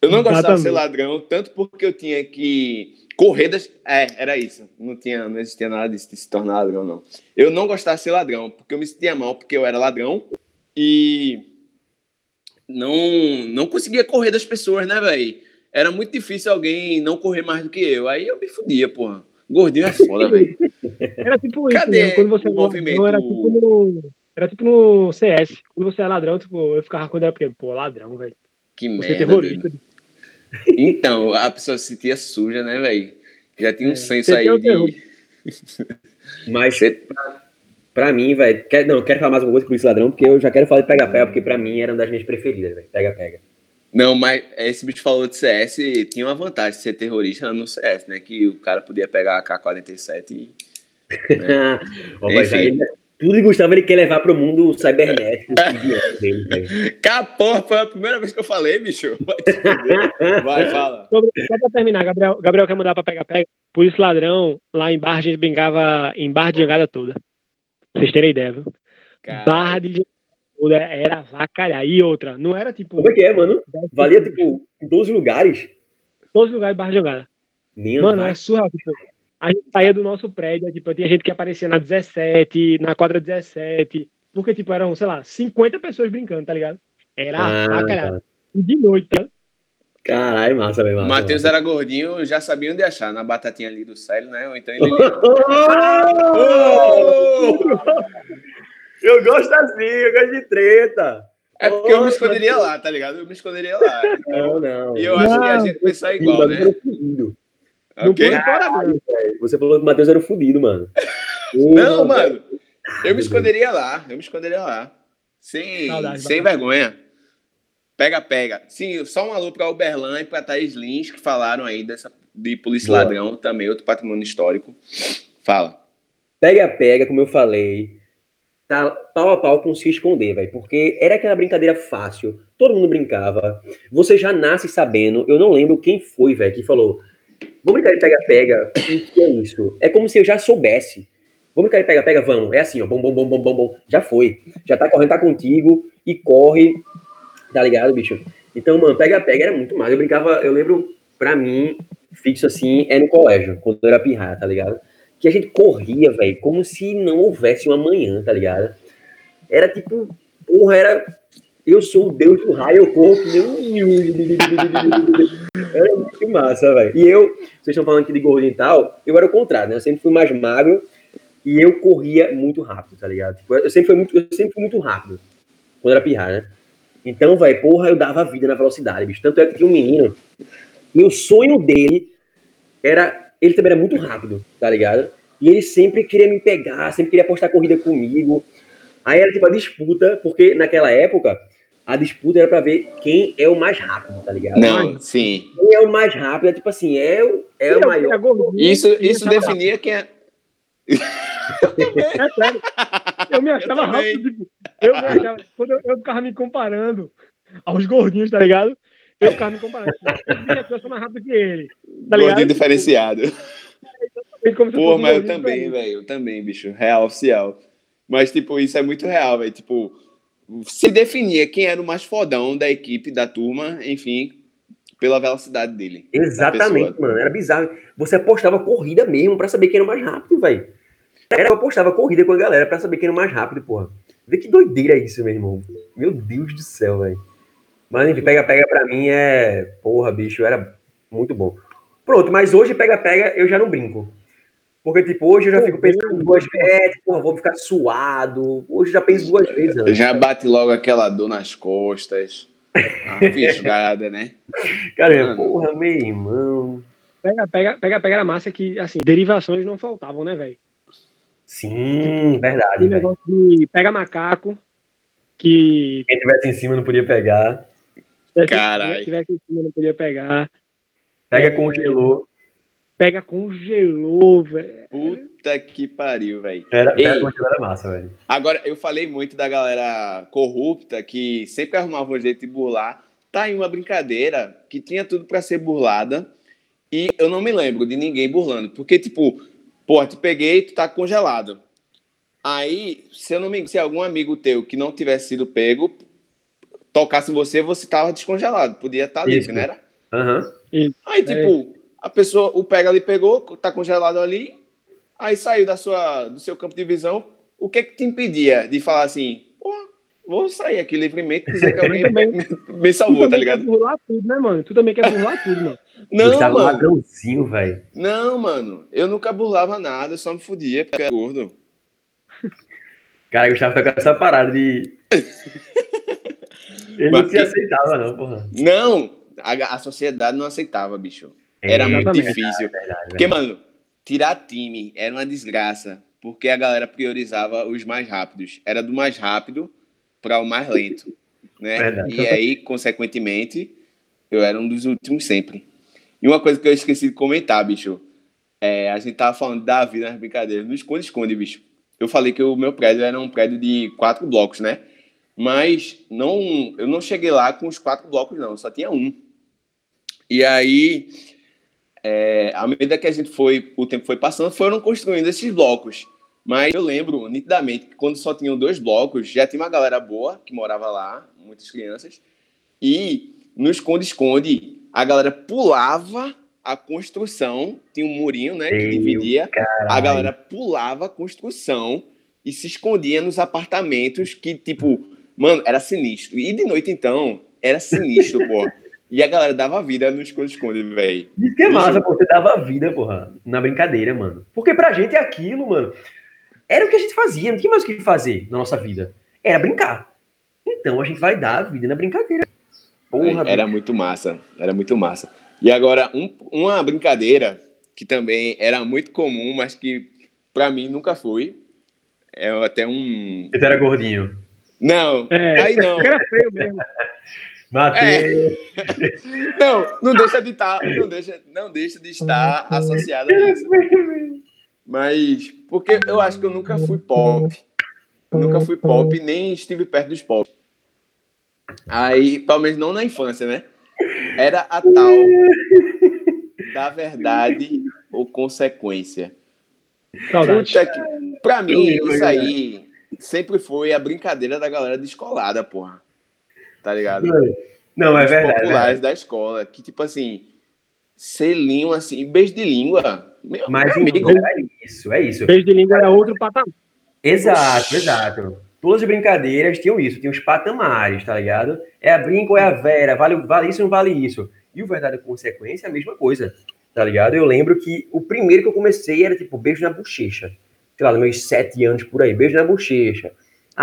Eu não gostava de ser ladrão, tanto porque eu tinha que correr das... É, era isso. Não, tinha, não existia nada disso de se tornar ladrão, não. Eu não gostava de ser ladrão, porque eu me sentia mal, porque eu era ladrão e não, não conseguia correr das pessoas, né, velho? Era muito difícil alguém não correr mais do que eu. Aí eu me fudia, porra. Gordinho é foda, velho. era tipo isso, Cadê né? quando você o movimento? Era tipo, no, era tipo no CS. Quando você é ladrão, tipo, eu ficava quando era pequeno, pô, ladrão, velho. Que Você é merda. terrorista. velho. Então, a pessoa se sentia suja, né, velho? Já tinha um É, senso aí de. Mas Você- pra mim, velho, quer, não, quero falar mais uma coisa com isso, ladrão, porque eu já quero falar de pega-pega, porque pra mim era uma das minhas preferidas, velho. Pega-pega. Não, mas esse bicho falou de CS, tinha uma vantagem de ser terrorista no CS, né? Que o cara podia pegar a K-47 e. Ó, vai, já Enfim. ele- tudo que Gustavo ele quer levar pro mundo dele, velho. Cá, porra, foi a primeira vez que eu falei, bicho. Vai, fala. Só pra terminar, Gabriel, Gabriel quer mudar pra pega-pega. Por isso, ladrão, lá em Barra a gente brincava em barra de jangada toda. Pra vocês terem ideia, viu? Cara, Barra de jangada toda era vacalhar. E outra, não era tipo. Como é que é, mano? Valia, tipo, em 12 lugares. Todos os lugares de barra de jangada. Nem Mano, é surreal. Tipo, a gente saía do nosso prédio, tipo, tinha gente que aparecia na 17, na quadra 17, porque, tipo, eram, sei lá, 50 pessoas brincando, tá ligado? Era Ah. E de noite, tá? Caralho, massa, velho. Matheus era gordinho, já sabia onde achar, na batatinha ali do Célio, né? Ou então ele. Eu gosto assim, eu gosto de treta. É porque eu me esconderia lá, tá ligado? Eu me esconderia lá. Não, não. E eu acho que a gente pensa O igual, né? Não Ok? pode fora, não. Você falou que o Matheus era o fudido, mano. Não, mano. Eu me esconderia lá. Eu me esconderia lá. Sem, Saudade, sem bacana. vergonha. Pega, pega. Sim, só um alô pra Uberlã e pra Thaís Lins, que falaram aí dessa, de Polícia Boa. Ladrão, também outro patrimônio histórico. Fala. Pega, pega, como eu falei, tá pau a pau com se esconder, velho. Porque era aquela brincadeira fácil, todo mundo brincava. Você já nasce sabendo, eu não lembro quem foi, velho, que falou: vamos brincar de pega-pega. O que é isso? É como se eu já soubesse. Vamos brincar de pega-pega, vamos. É assim, ó, bom, bom, bom, bom, bom, bom. Já foi. Já tá correndo, tá contigo e corre. Tá ligado, bicho? Então, mano, pega-pega era muito mais. Eu brincava, eu lembro, pra mim, fixo assim, é no colégio, quando eu era pirra, tá ligado? que a gente corria, velho, como se não houvesse um amanhã, tá ligado? Era tipo, porra, era. Eu sou o deus do raio, eu corro que nem um. Era muito massa, velho. E eu, vocês estão falando aqui de gordinho e tal, eu era o contrário, né? Eu sempre fui mais magro e eu corria muito rápido, tá ligado? Tipo, eu sempre fui muito, eu sempre fui muito rápido quando era pirrar, né? Então, velho, porra, eu dava vida na velocidade, bicho. Tanto é que tinha um menino, o sonho dele era. Ele também era muito rápido, tá ligado? E ele sempre queria me pegar, sempre queria apostar corrida comigo. Aí era tipo a disputa, porque naquela época a disputa era pra ver quem é o mais rápido, tá ligado? Não, sim. Quem é o mais rápido é tipo assim, é o, é o Eu maior. gordinho, Isso, isso eu definia quem é. É sério. Eu me achava também. rápido. Tipo, eu me achava. Quando eu, eu ficava me comparando aos gordinhos, tá ligado? Eu ficava me comparando. Eu que eu sou mais rápido que ele. Tá ligado? Gordinho diferenciado. Eu Pô, mas eu também, velho. Eu também, bicho. Real oficial. Mas, tipo, isso é muito real, velho. Tipo, se definia quem era o mais fodão da equipe, da turma, enfim, pela velocidade dele. Exatamente, mano. Era bizarro. Você apostava corrida mesmo pra saber quem era o mais rápido, velho. Era, eu apostava corrida com a galera pra saber quem era o mais rápido, porra. Vê que doideira é isso, meu irmão. Meu Deus do céu, velho. Mas enfim, pega-pega pra mim é. Porra, bicho, era muito bom. Pronto, mas hoje pega-pega eu já não brinco. Porque, tipo, hoje eu já fico pensando duas vezes, é, porra, vou ficar suado. Hoje eu já penso duas vezes antes. Já bate logo aquela dor nas costas. A fisgada, né? Cara, Mano. porra, meu irmão. Pega, pega, pega, pega era massa que, assim, derivações não faltavam, né, velho? Sim, verdade, Aquele velho. negócio de pega macaco, que Quem tivesse em cima não podia pegar. Caralho. se tivesse em cima não podia pegar. Pega congelou. Pega congelou, velho. Puta que pariu, velho. Era, era massa, velho. Agora, eu falei muito da galera corrupta que sempre arrumava um jeito de burlar. Tá em uma brincadeira que tinha tudo pra ser burlada e eu não me lembro de ninguém burlando. Porque, tipo, porra, te peguei tu tá congelado. Aí, se eu não me engano, se algum amigo teu que não tivesse sido pego tocasse você, você tava descongelado. Podia estar tá livre, né? Aham. Uhum. Aí, tipo, a pessoa, o pega ali pegou, tá congelado ali, aí saiu da sua, do seu campo de visão. O que que te impedia de falar assim, pô, vou sair aqui livremente, dizer que alguém me, me salvou, tá ligado? Tu também quer burlar tudo, né, mano? Tu também quer burlar tudo, mano. Não, Gustavo mano. ladrãozinho, velho. Não, mano. Eu nunca burlava nada, eu só me fudia porque era gordo. Cara, o Gustavo tá com essa parada de. Ele não Mas se que- aceitava, não, porra. Não, a, a sociedade não aceitava, bicho. Era muito difícil. É verdade, Porque, mano, tirar time era uma desgraça, porque a galera priorizava os mais rápidos. Era do mais rápido para o mais lento, né? Verdade. E aí, consequentemente, eu era um dos últimos sempre. E uma coisa que eu esqueci de comentar, bicho, é, a gente tava falando da vida nas brincadeiras, no esconde-esconde, bicho. Eu falei que o meu prédio era um prédio de quatro blocos, né? Mas não, eu não cheguei lá com os quatro blocos, não, só tinha um. E aí, é, à medida que a gente foi, o tempo foi passando, foram construindo esses blocos. Mas eu lembro nitidamente que quando só tinham dois blocos, já tinha uma galera boa que morava lá, muitas crianças, e no esconde-esconde, a galera pulava a construção, tinha um murinho, né, que Meu dividia, a galera pulava a construção e se escondia nos apartamentos que, tipo, mano, era sinistro. E de noite, então, era sinistro, pô. E a galera dava vida no esconde-esconde, velho. Isso que é massa, pô. Você dava vida, porra, na brincadeira, mano. Porque pra gente é aquilo, mano. Era o que a gente fazia, não tinha mais o que fazer na nossa vida. Era brincar. Então a gente vai dar vida na brincadeira. Porra, Era muito massa, era muito massa. E agora, um- uma brincadeira que também era muito comum, mas que pra mim nunca foi, é até um... Você era gordinho. Não, É, aí não. Era feio mesmo. Matheus. Não, não deixa de estar, não deixa, não deixa de estar associado a isso. Mas porque eu acho que eu nunca fui pop. Nunca fui pop, nem estive perto dos pop. Aí, pelo menos não na infância, né? Era a tal da verdade ou consequência. Saudade. Puta que... Pra mim, isso cara. aí sempre foi a brincadeira da galera descolada, porra. Tá ligado? Não, é verdade. é populares da escola. Que, tipo assim, selinho, assim, beijo de língua. Meu, Mas meu amigo. então, é isso, é isso. Beijo de língua era outro patamar. Exato, exato. Todas as brincadeiras tinham isso, tinham os patamares, tá ligado? É a brinca ou é a vera, vale, vale isso ou não vale isso. E o verdade consequência é a mesma coisa, tá ligado? Eu lembro que o primeiro que eu comecei era tipo beijo na bochecha. Sei lá, nos meus sete anos por aí, beijo na bochecha.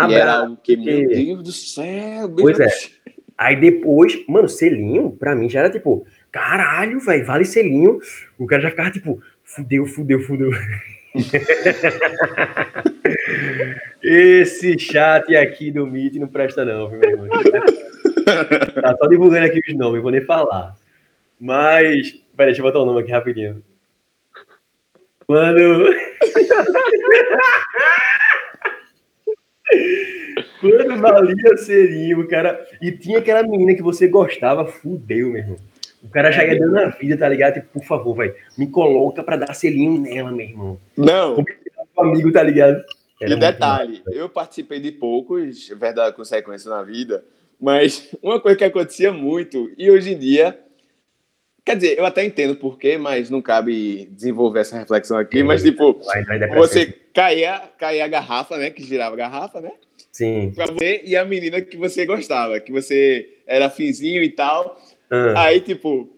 E era Abraço. algo que, meu Deus do céu. Pois beijo- é. Aí depois, mano, selinho, pra mim já era tipo, caralho, velho, vale selinho. O cara já ficava tipo, fudeu, fudeu, fudeu. Esse chat aqui do Meet não presta não, viu, meu irmão? Tá só divulgando aqui os nomes, vou nem falar. Mas, peraí, deixa eu botar o nome aqui rapidinho. Quando... Quando valia selinho, o cara. E tinha aquela menina que você gostava, fudeu, meu irmão. O cara já ia dando a vida, tá ligado? Tipo, por favor, vai, me coloca pra dar selinho nela, meu irmão. Não, O amigo, tá ligado? Era e detalhe, eu participei de poucos, verdade, consequência na vida, mas uma coisa que acontecia muito, e hoje em dia, quer dizer, eu até entendo porquê, mas não cabe desenvolver essa reflexão aqui, mas tipo, você caía, caía a garrafa, né, que girava a garrafa, né, Sim. pra você e a menina que você gostava, que você era finzinho e tal, Ah, Aí, tipo,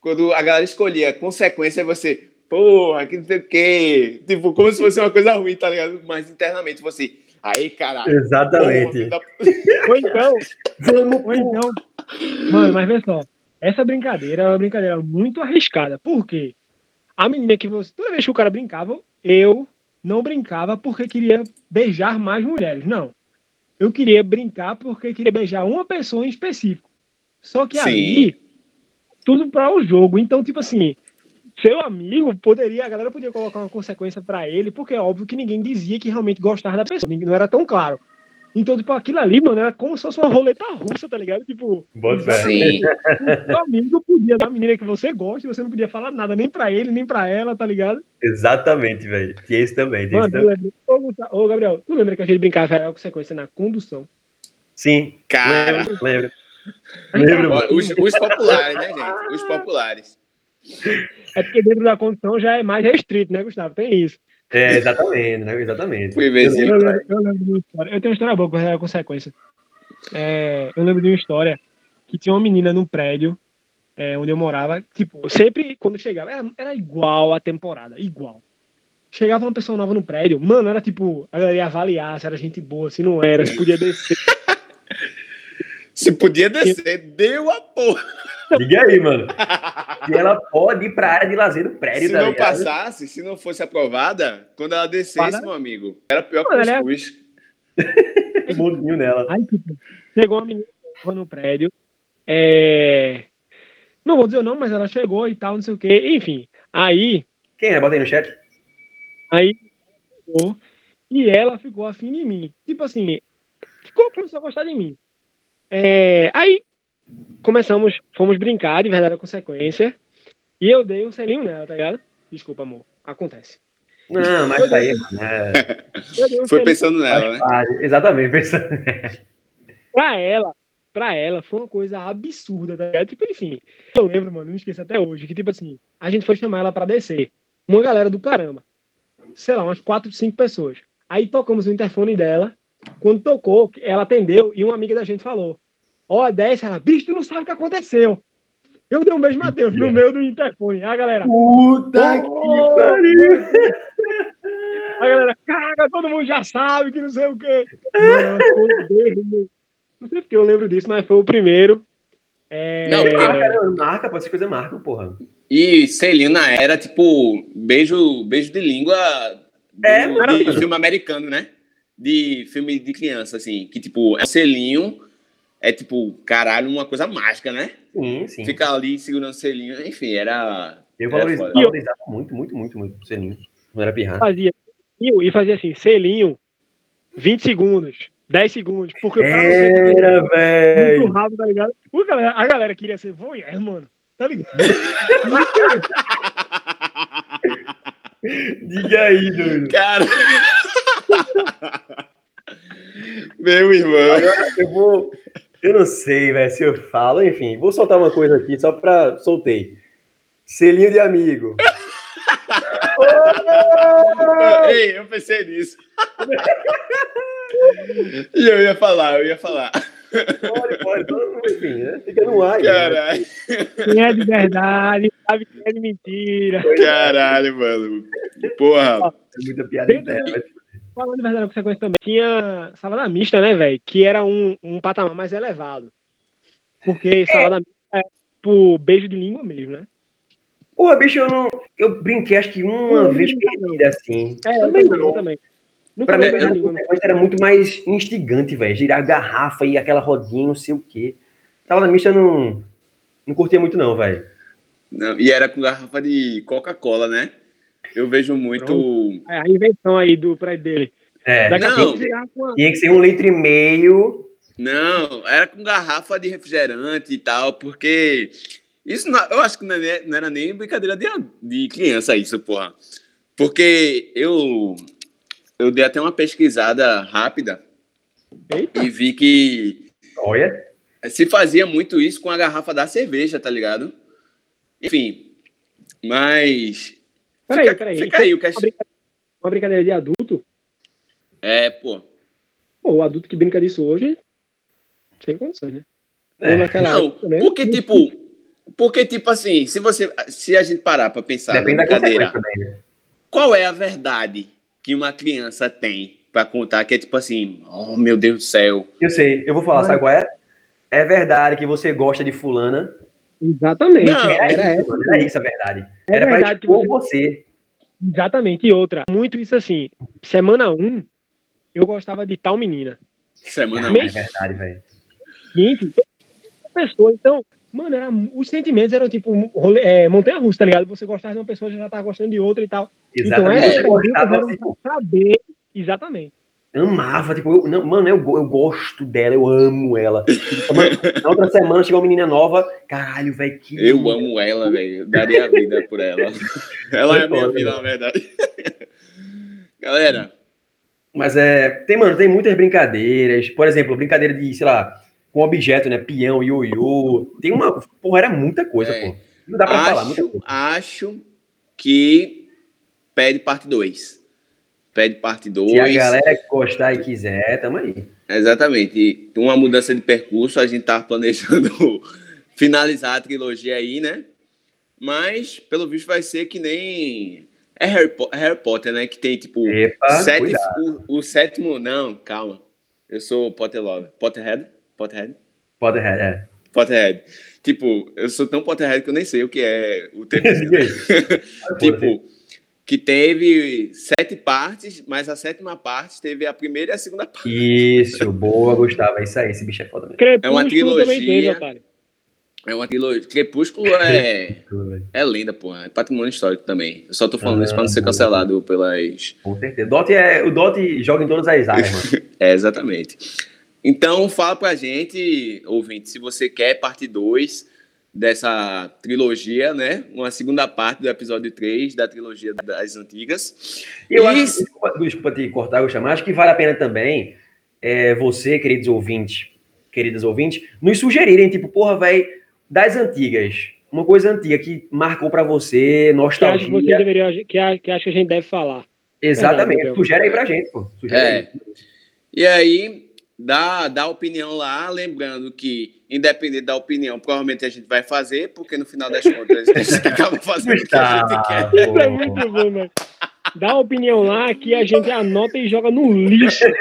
quando a galera escolhia consequência, você, porra, que não sei o quê. Tipo, como se fosse uma coisa ruim, tá ligado? Mas internamente você, aí, caralho. exatamente. porra, Ou então, Vamos, ou então. Mano, mas vê só. Essa brincadeira é uma brincadeira muito arriscada. Por quê? A menina que você. Toda vez que o cara brincava, eu não brincava porque queria beijar mais mulheres. Não. Eu queria brincar porque queria beijar uma pessoa em específico. Só que Sim. ali, tudo para o jogo. Então, tipo assim, seu amigo poderia, a galera podia colocar uma consequência para ele, porque é óbvio que ninguém dizia que realmente gostava da pessoa. Não era tão claro. Então, tipo, aquilo ali, mano, era como se fosse uma roleta russa, tá ligado? Tipo, Bota fé. Sim. o seu amigo podia dar a menina que você gosta e você não podia falar nada, nem pra ele, nem pra ela, tá ligado? Exatamente, velho. Tinha isso também. Tinha isso Mano, eu também. lembro. Ô, Gustavo- Ô, Gabriel, tu lembra que a gente brincava era com sequência na condução? Sim, Cara, lembro, lembro. Lembro, ó, os, os populares, né, gente? Os populares. É porque dentro da condução já é mais restrito, né, Gustavo? Tem isso. É, exatamente, né? Exatamente. Fui. Eu lembro, eu lembro de uma história. Eu tenho uma história boa com a consequência. É, eu lembro de uma história que tinha uma menina num prédio é, onde eu morava. Tipo, sempre quando chegava, era, era igual a temporada, igual. Chegava uma pessoa nova no prédio, mano, era tipo, a galera ia avaliar se era gente boa, se não era, se podia descer. Se podia descer, deu a porra. Diga aí, mano. E ela pode ir pra área de lazer do prédio, Se tá não ligado? passasse, se não fosse aprovada, quando ela descesse, Para. meu amigo, era pior que Mano, os ela é- cus. Um mundinho nela. Tipo, chegou uma menina no prédio. É... Não vou dizer o nome, mas ela chegou e tal, não sei o quê. Enfim, aí Quem é? Bota aí no chat. Aí e ela ficou afim de mim. Tipo assim, ficou, começou a gostar de mim. É, aí começamos, fomos brincar de verdade a consequência. E eu dei um selinho nela, tá ligado? Desculpa, amor. Acontece. Não, mas tá aí. É, dei um Foi pensando nela, né? parte. Exatamente, pensando. pra ela. Pra ela foi uma coisa absurda, tá ligado? Tipo, enfim. Eu lembro, mano, não esqueço até hoje, que tipo assim, a gente foi chamar ela pra descer. Uma galera do caramba. Sei lá, umas quatro, cinco pessoas. Aí tocamos o interfone dela. Quando tocou, ela atendeu e uma amiga da gente falou: Ó, desce, ela, bicho, tu não sabe o que aconteceu. Eu dei um beijo, Matheus, no meio do interfone. A galera, Puta "Oh!" A galera, cara, todo mundo já sabe que não sei o quê. Mano. Não sei porque eu lembro disso, mas foi o primeiro. É... Não, Marca, marca, pode ser coisa marca, porra. E Celina era tipo beijo, beijo de língua do- É, de mano. filme americano, né? De filme de criança, assim. Que tipo, é um selinho, é tipo, caralho, uma coisa mágica, né? Sim, sim. Fica ali segurando o selinho, enfim, era. Eu valorizava, muito, muito, muito, muito o selinho. Não era pirrar. fazia e fazia assim, selinho, 20 segundos, 10 segundos, porque Era, muito velho. rápido, tá ligado? O galera- a galera queria ser voyeur, mano. Tá ligado? Diga aí, doido. Cara. Meu irmão. Agora eu vou. Eu não sei, velho, se eu falo. Enfim, vou soltar uma coisa aqui só pra. Soltei. Selinho de amigo. Ei, eu pensei nisso. e eu ia falar, eu ia falar. Pode, pode. Enfim, né? Fica no ar. aí, né? Caralho, Quem é de verdade, sabe que é de mentira. caralho, mano. Porra. É muita piada interna. Falando de verdade, com sequência também, tinha salada mista, né, velho? Que era um, um patamar mais elevado. Porque salada mista é tipo beijo de língua mesmo, né? Porra, bicho, eu não. Eu brinquei acho que uma Não, vez perdida assim. É, eu Também não. também. Nunca Pra mim, vi beijo de a língua, né? consequência era muito mais instigante, velho. Girar garrafa e aquela rodinha, não sei o quê. Salada mista eu não. Não curtia muito, não, velho. Não, e era com garrafa de Coca-Cola, né? Eu vejo muito. É a invenção aí do prédio dele. É. Daqui a Não. Tinha que ser um litro e meio. Não, era com garrafa de refrigerante e tal, porque isso não- eu acho que não é- não era nem brincadeira de, de criança isso, porra. Porque eu eu dei até uma pesquisada rápida Eita, e vi que Olha. se fazia muito isso com a garrafa da cerveja, tá ligado? Enfim, mas peraí, fica, peraí. fica aí o que é, Uma brincadeira, uma brincadeira de adulto? é, pô. Pô, o adulto que brinca disso hoje, sem condições, né? É. Não, época, né? porque tipo, porque tipo assim, se você se a gente parar pra pensar Depende na da brincadeira, também, né? qual é a verdade que uma criança tem pra contar que é tipo assim, oh meu Deus do céu. Eu sei, eu vou falar, sabe qual é? É verdade que você gosta de fulana. Exatamente. Não, Era, era isso, era isso a verdade. É Era pra verdade que expor você- você. Exatamente. E outra, muito isso assim. Semana 1, um, eu gostava de tal menina. Semana Não. É verdade, velho. Seguinte, pessoa, então, mano, era, os sentimentos eram tipo rolê- é, montanha russa, tá ligado? Você gostava de uma pessoa, já tava gostando de outra e tal. Então, Exatamente. essas perguntas gostava, eram assim, pra saber exatamente. Amava, tipo, eu, não, mano, eu, eu gosto dela, eu amo ela. Mano, na outra semana chegou uma menina nova, caralho, velho, que. Eu amo ela, velho. Daria a vida por ela. Ela é a minha vida, na verdade. Galera. Mas é. Tem, mano, tem muitas brincadeiras. Por exemplo, brincadeira de, sei lá, com objeto, né? Peão, ioiô. Tem uma. Porra, era muita coisa, é. pô. Não dá pra acho, falar. Acho que pede parte 2 pede parte 2. Se a galera gostar e quiser, tamo aí. Exatamente. E uma mudança de percurso, a gente tá planejando finalizar a trilogia aí, né? Mas, pelo visto, vai ser que nem. É Harry, po Harry Potter, né? Que tem, tipo, Epa, sete, o, o, sétimo. Não, calma. Eu sou Potter Love. Potterhead? Potterhead? Potterhead, é. Potterhead. Tipo, eu sou tão Potterhead que eu nem sei o que é o termo. tipo, que teve sete partes, mas a sétima parte teve a primeira e a segunda parte. Isso, boa, Gustavo. É isso aí, esse bicho é foda. É uma trilogia. Teve, é uma trilogia. Crepúsculo é. é lenda, pô. É patrimônio histórico também. Eu só tô falando ah, isso pra não ser cancelado pelas. Com certeza. Dot é, o Dot joga em todas as áreas, mano. é, exatamente. Então, fala pra gente, ouvinte, se você quer parte 2 dessa trilogia, né? Uma segunda parte do episódio 3 da trilogia das antigas. Eu e... acho, desculpa, desculpa te cortar, eu chamar, acho que vale a pena também é, você, queridos ouvintes, queridas ouvintes, nos sugerirem, tipo, porra, velho, das antigas, uma coisa antiga que marcou para você, nostalgia. Que acho que você deveria, que, que acho que a gente deve falar. Exatamente, Verdade, sugere aí pra gente, pô. Sugere é. Aí. E aí, dá, dá opinião lá, lembrando que, independente da opinião, provavelmente a gente vai fazer, porque no final das contas a gente acaba fazendo o que a gente quer. Isso é muito bom, mano. Dá a opinião lá que a gente anota e joga no lixo.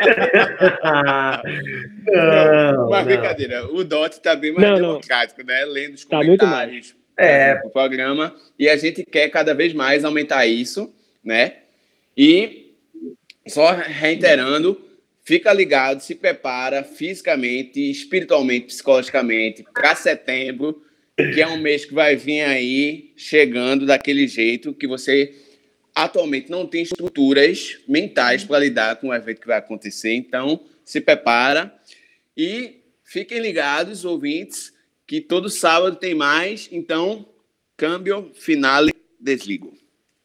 não, uma brincadeira. O DOT tá bem mais não, democrático, não. né? Lendo os tá comentários é. do programa. E a gente quer cada vez mais aumentar isso, né? E só reiterando, Fica ligado, se prepara fisicamente, espiritualmente, psicologicamente para setembro, que é um mês que vai vir aí chegando daquele jeito que você atualmente não tem estruturas mentais para lidar com o evento que vai acontecer. Então, se prepara e fiquem ligados, ouvintes, que todo sábado tem mais. Então, câmbio, finale, desligo.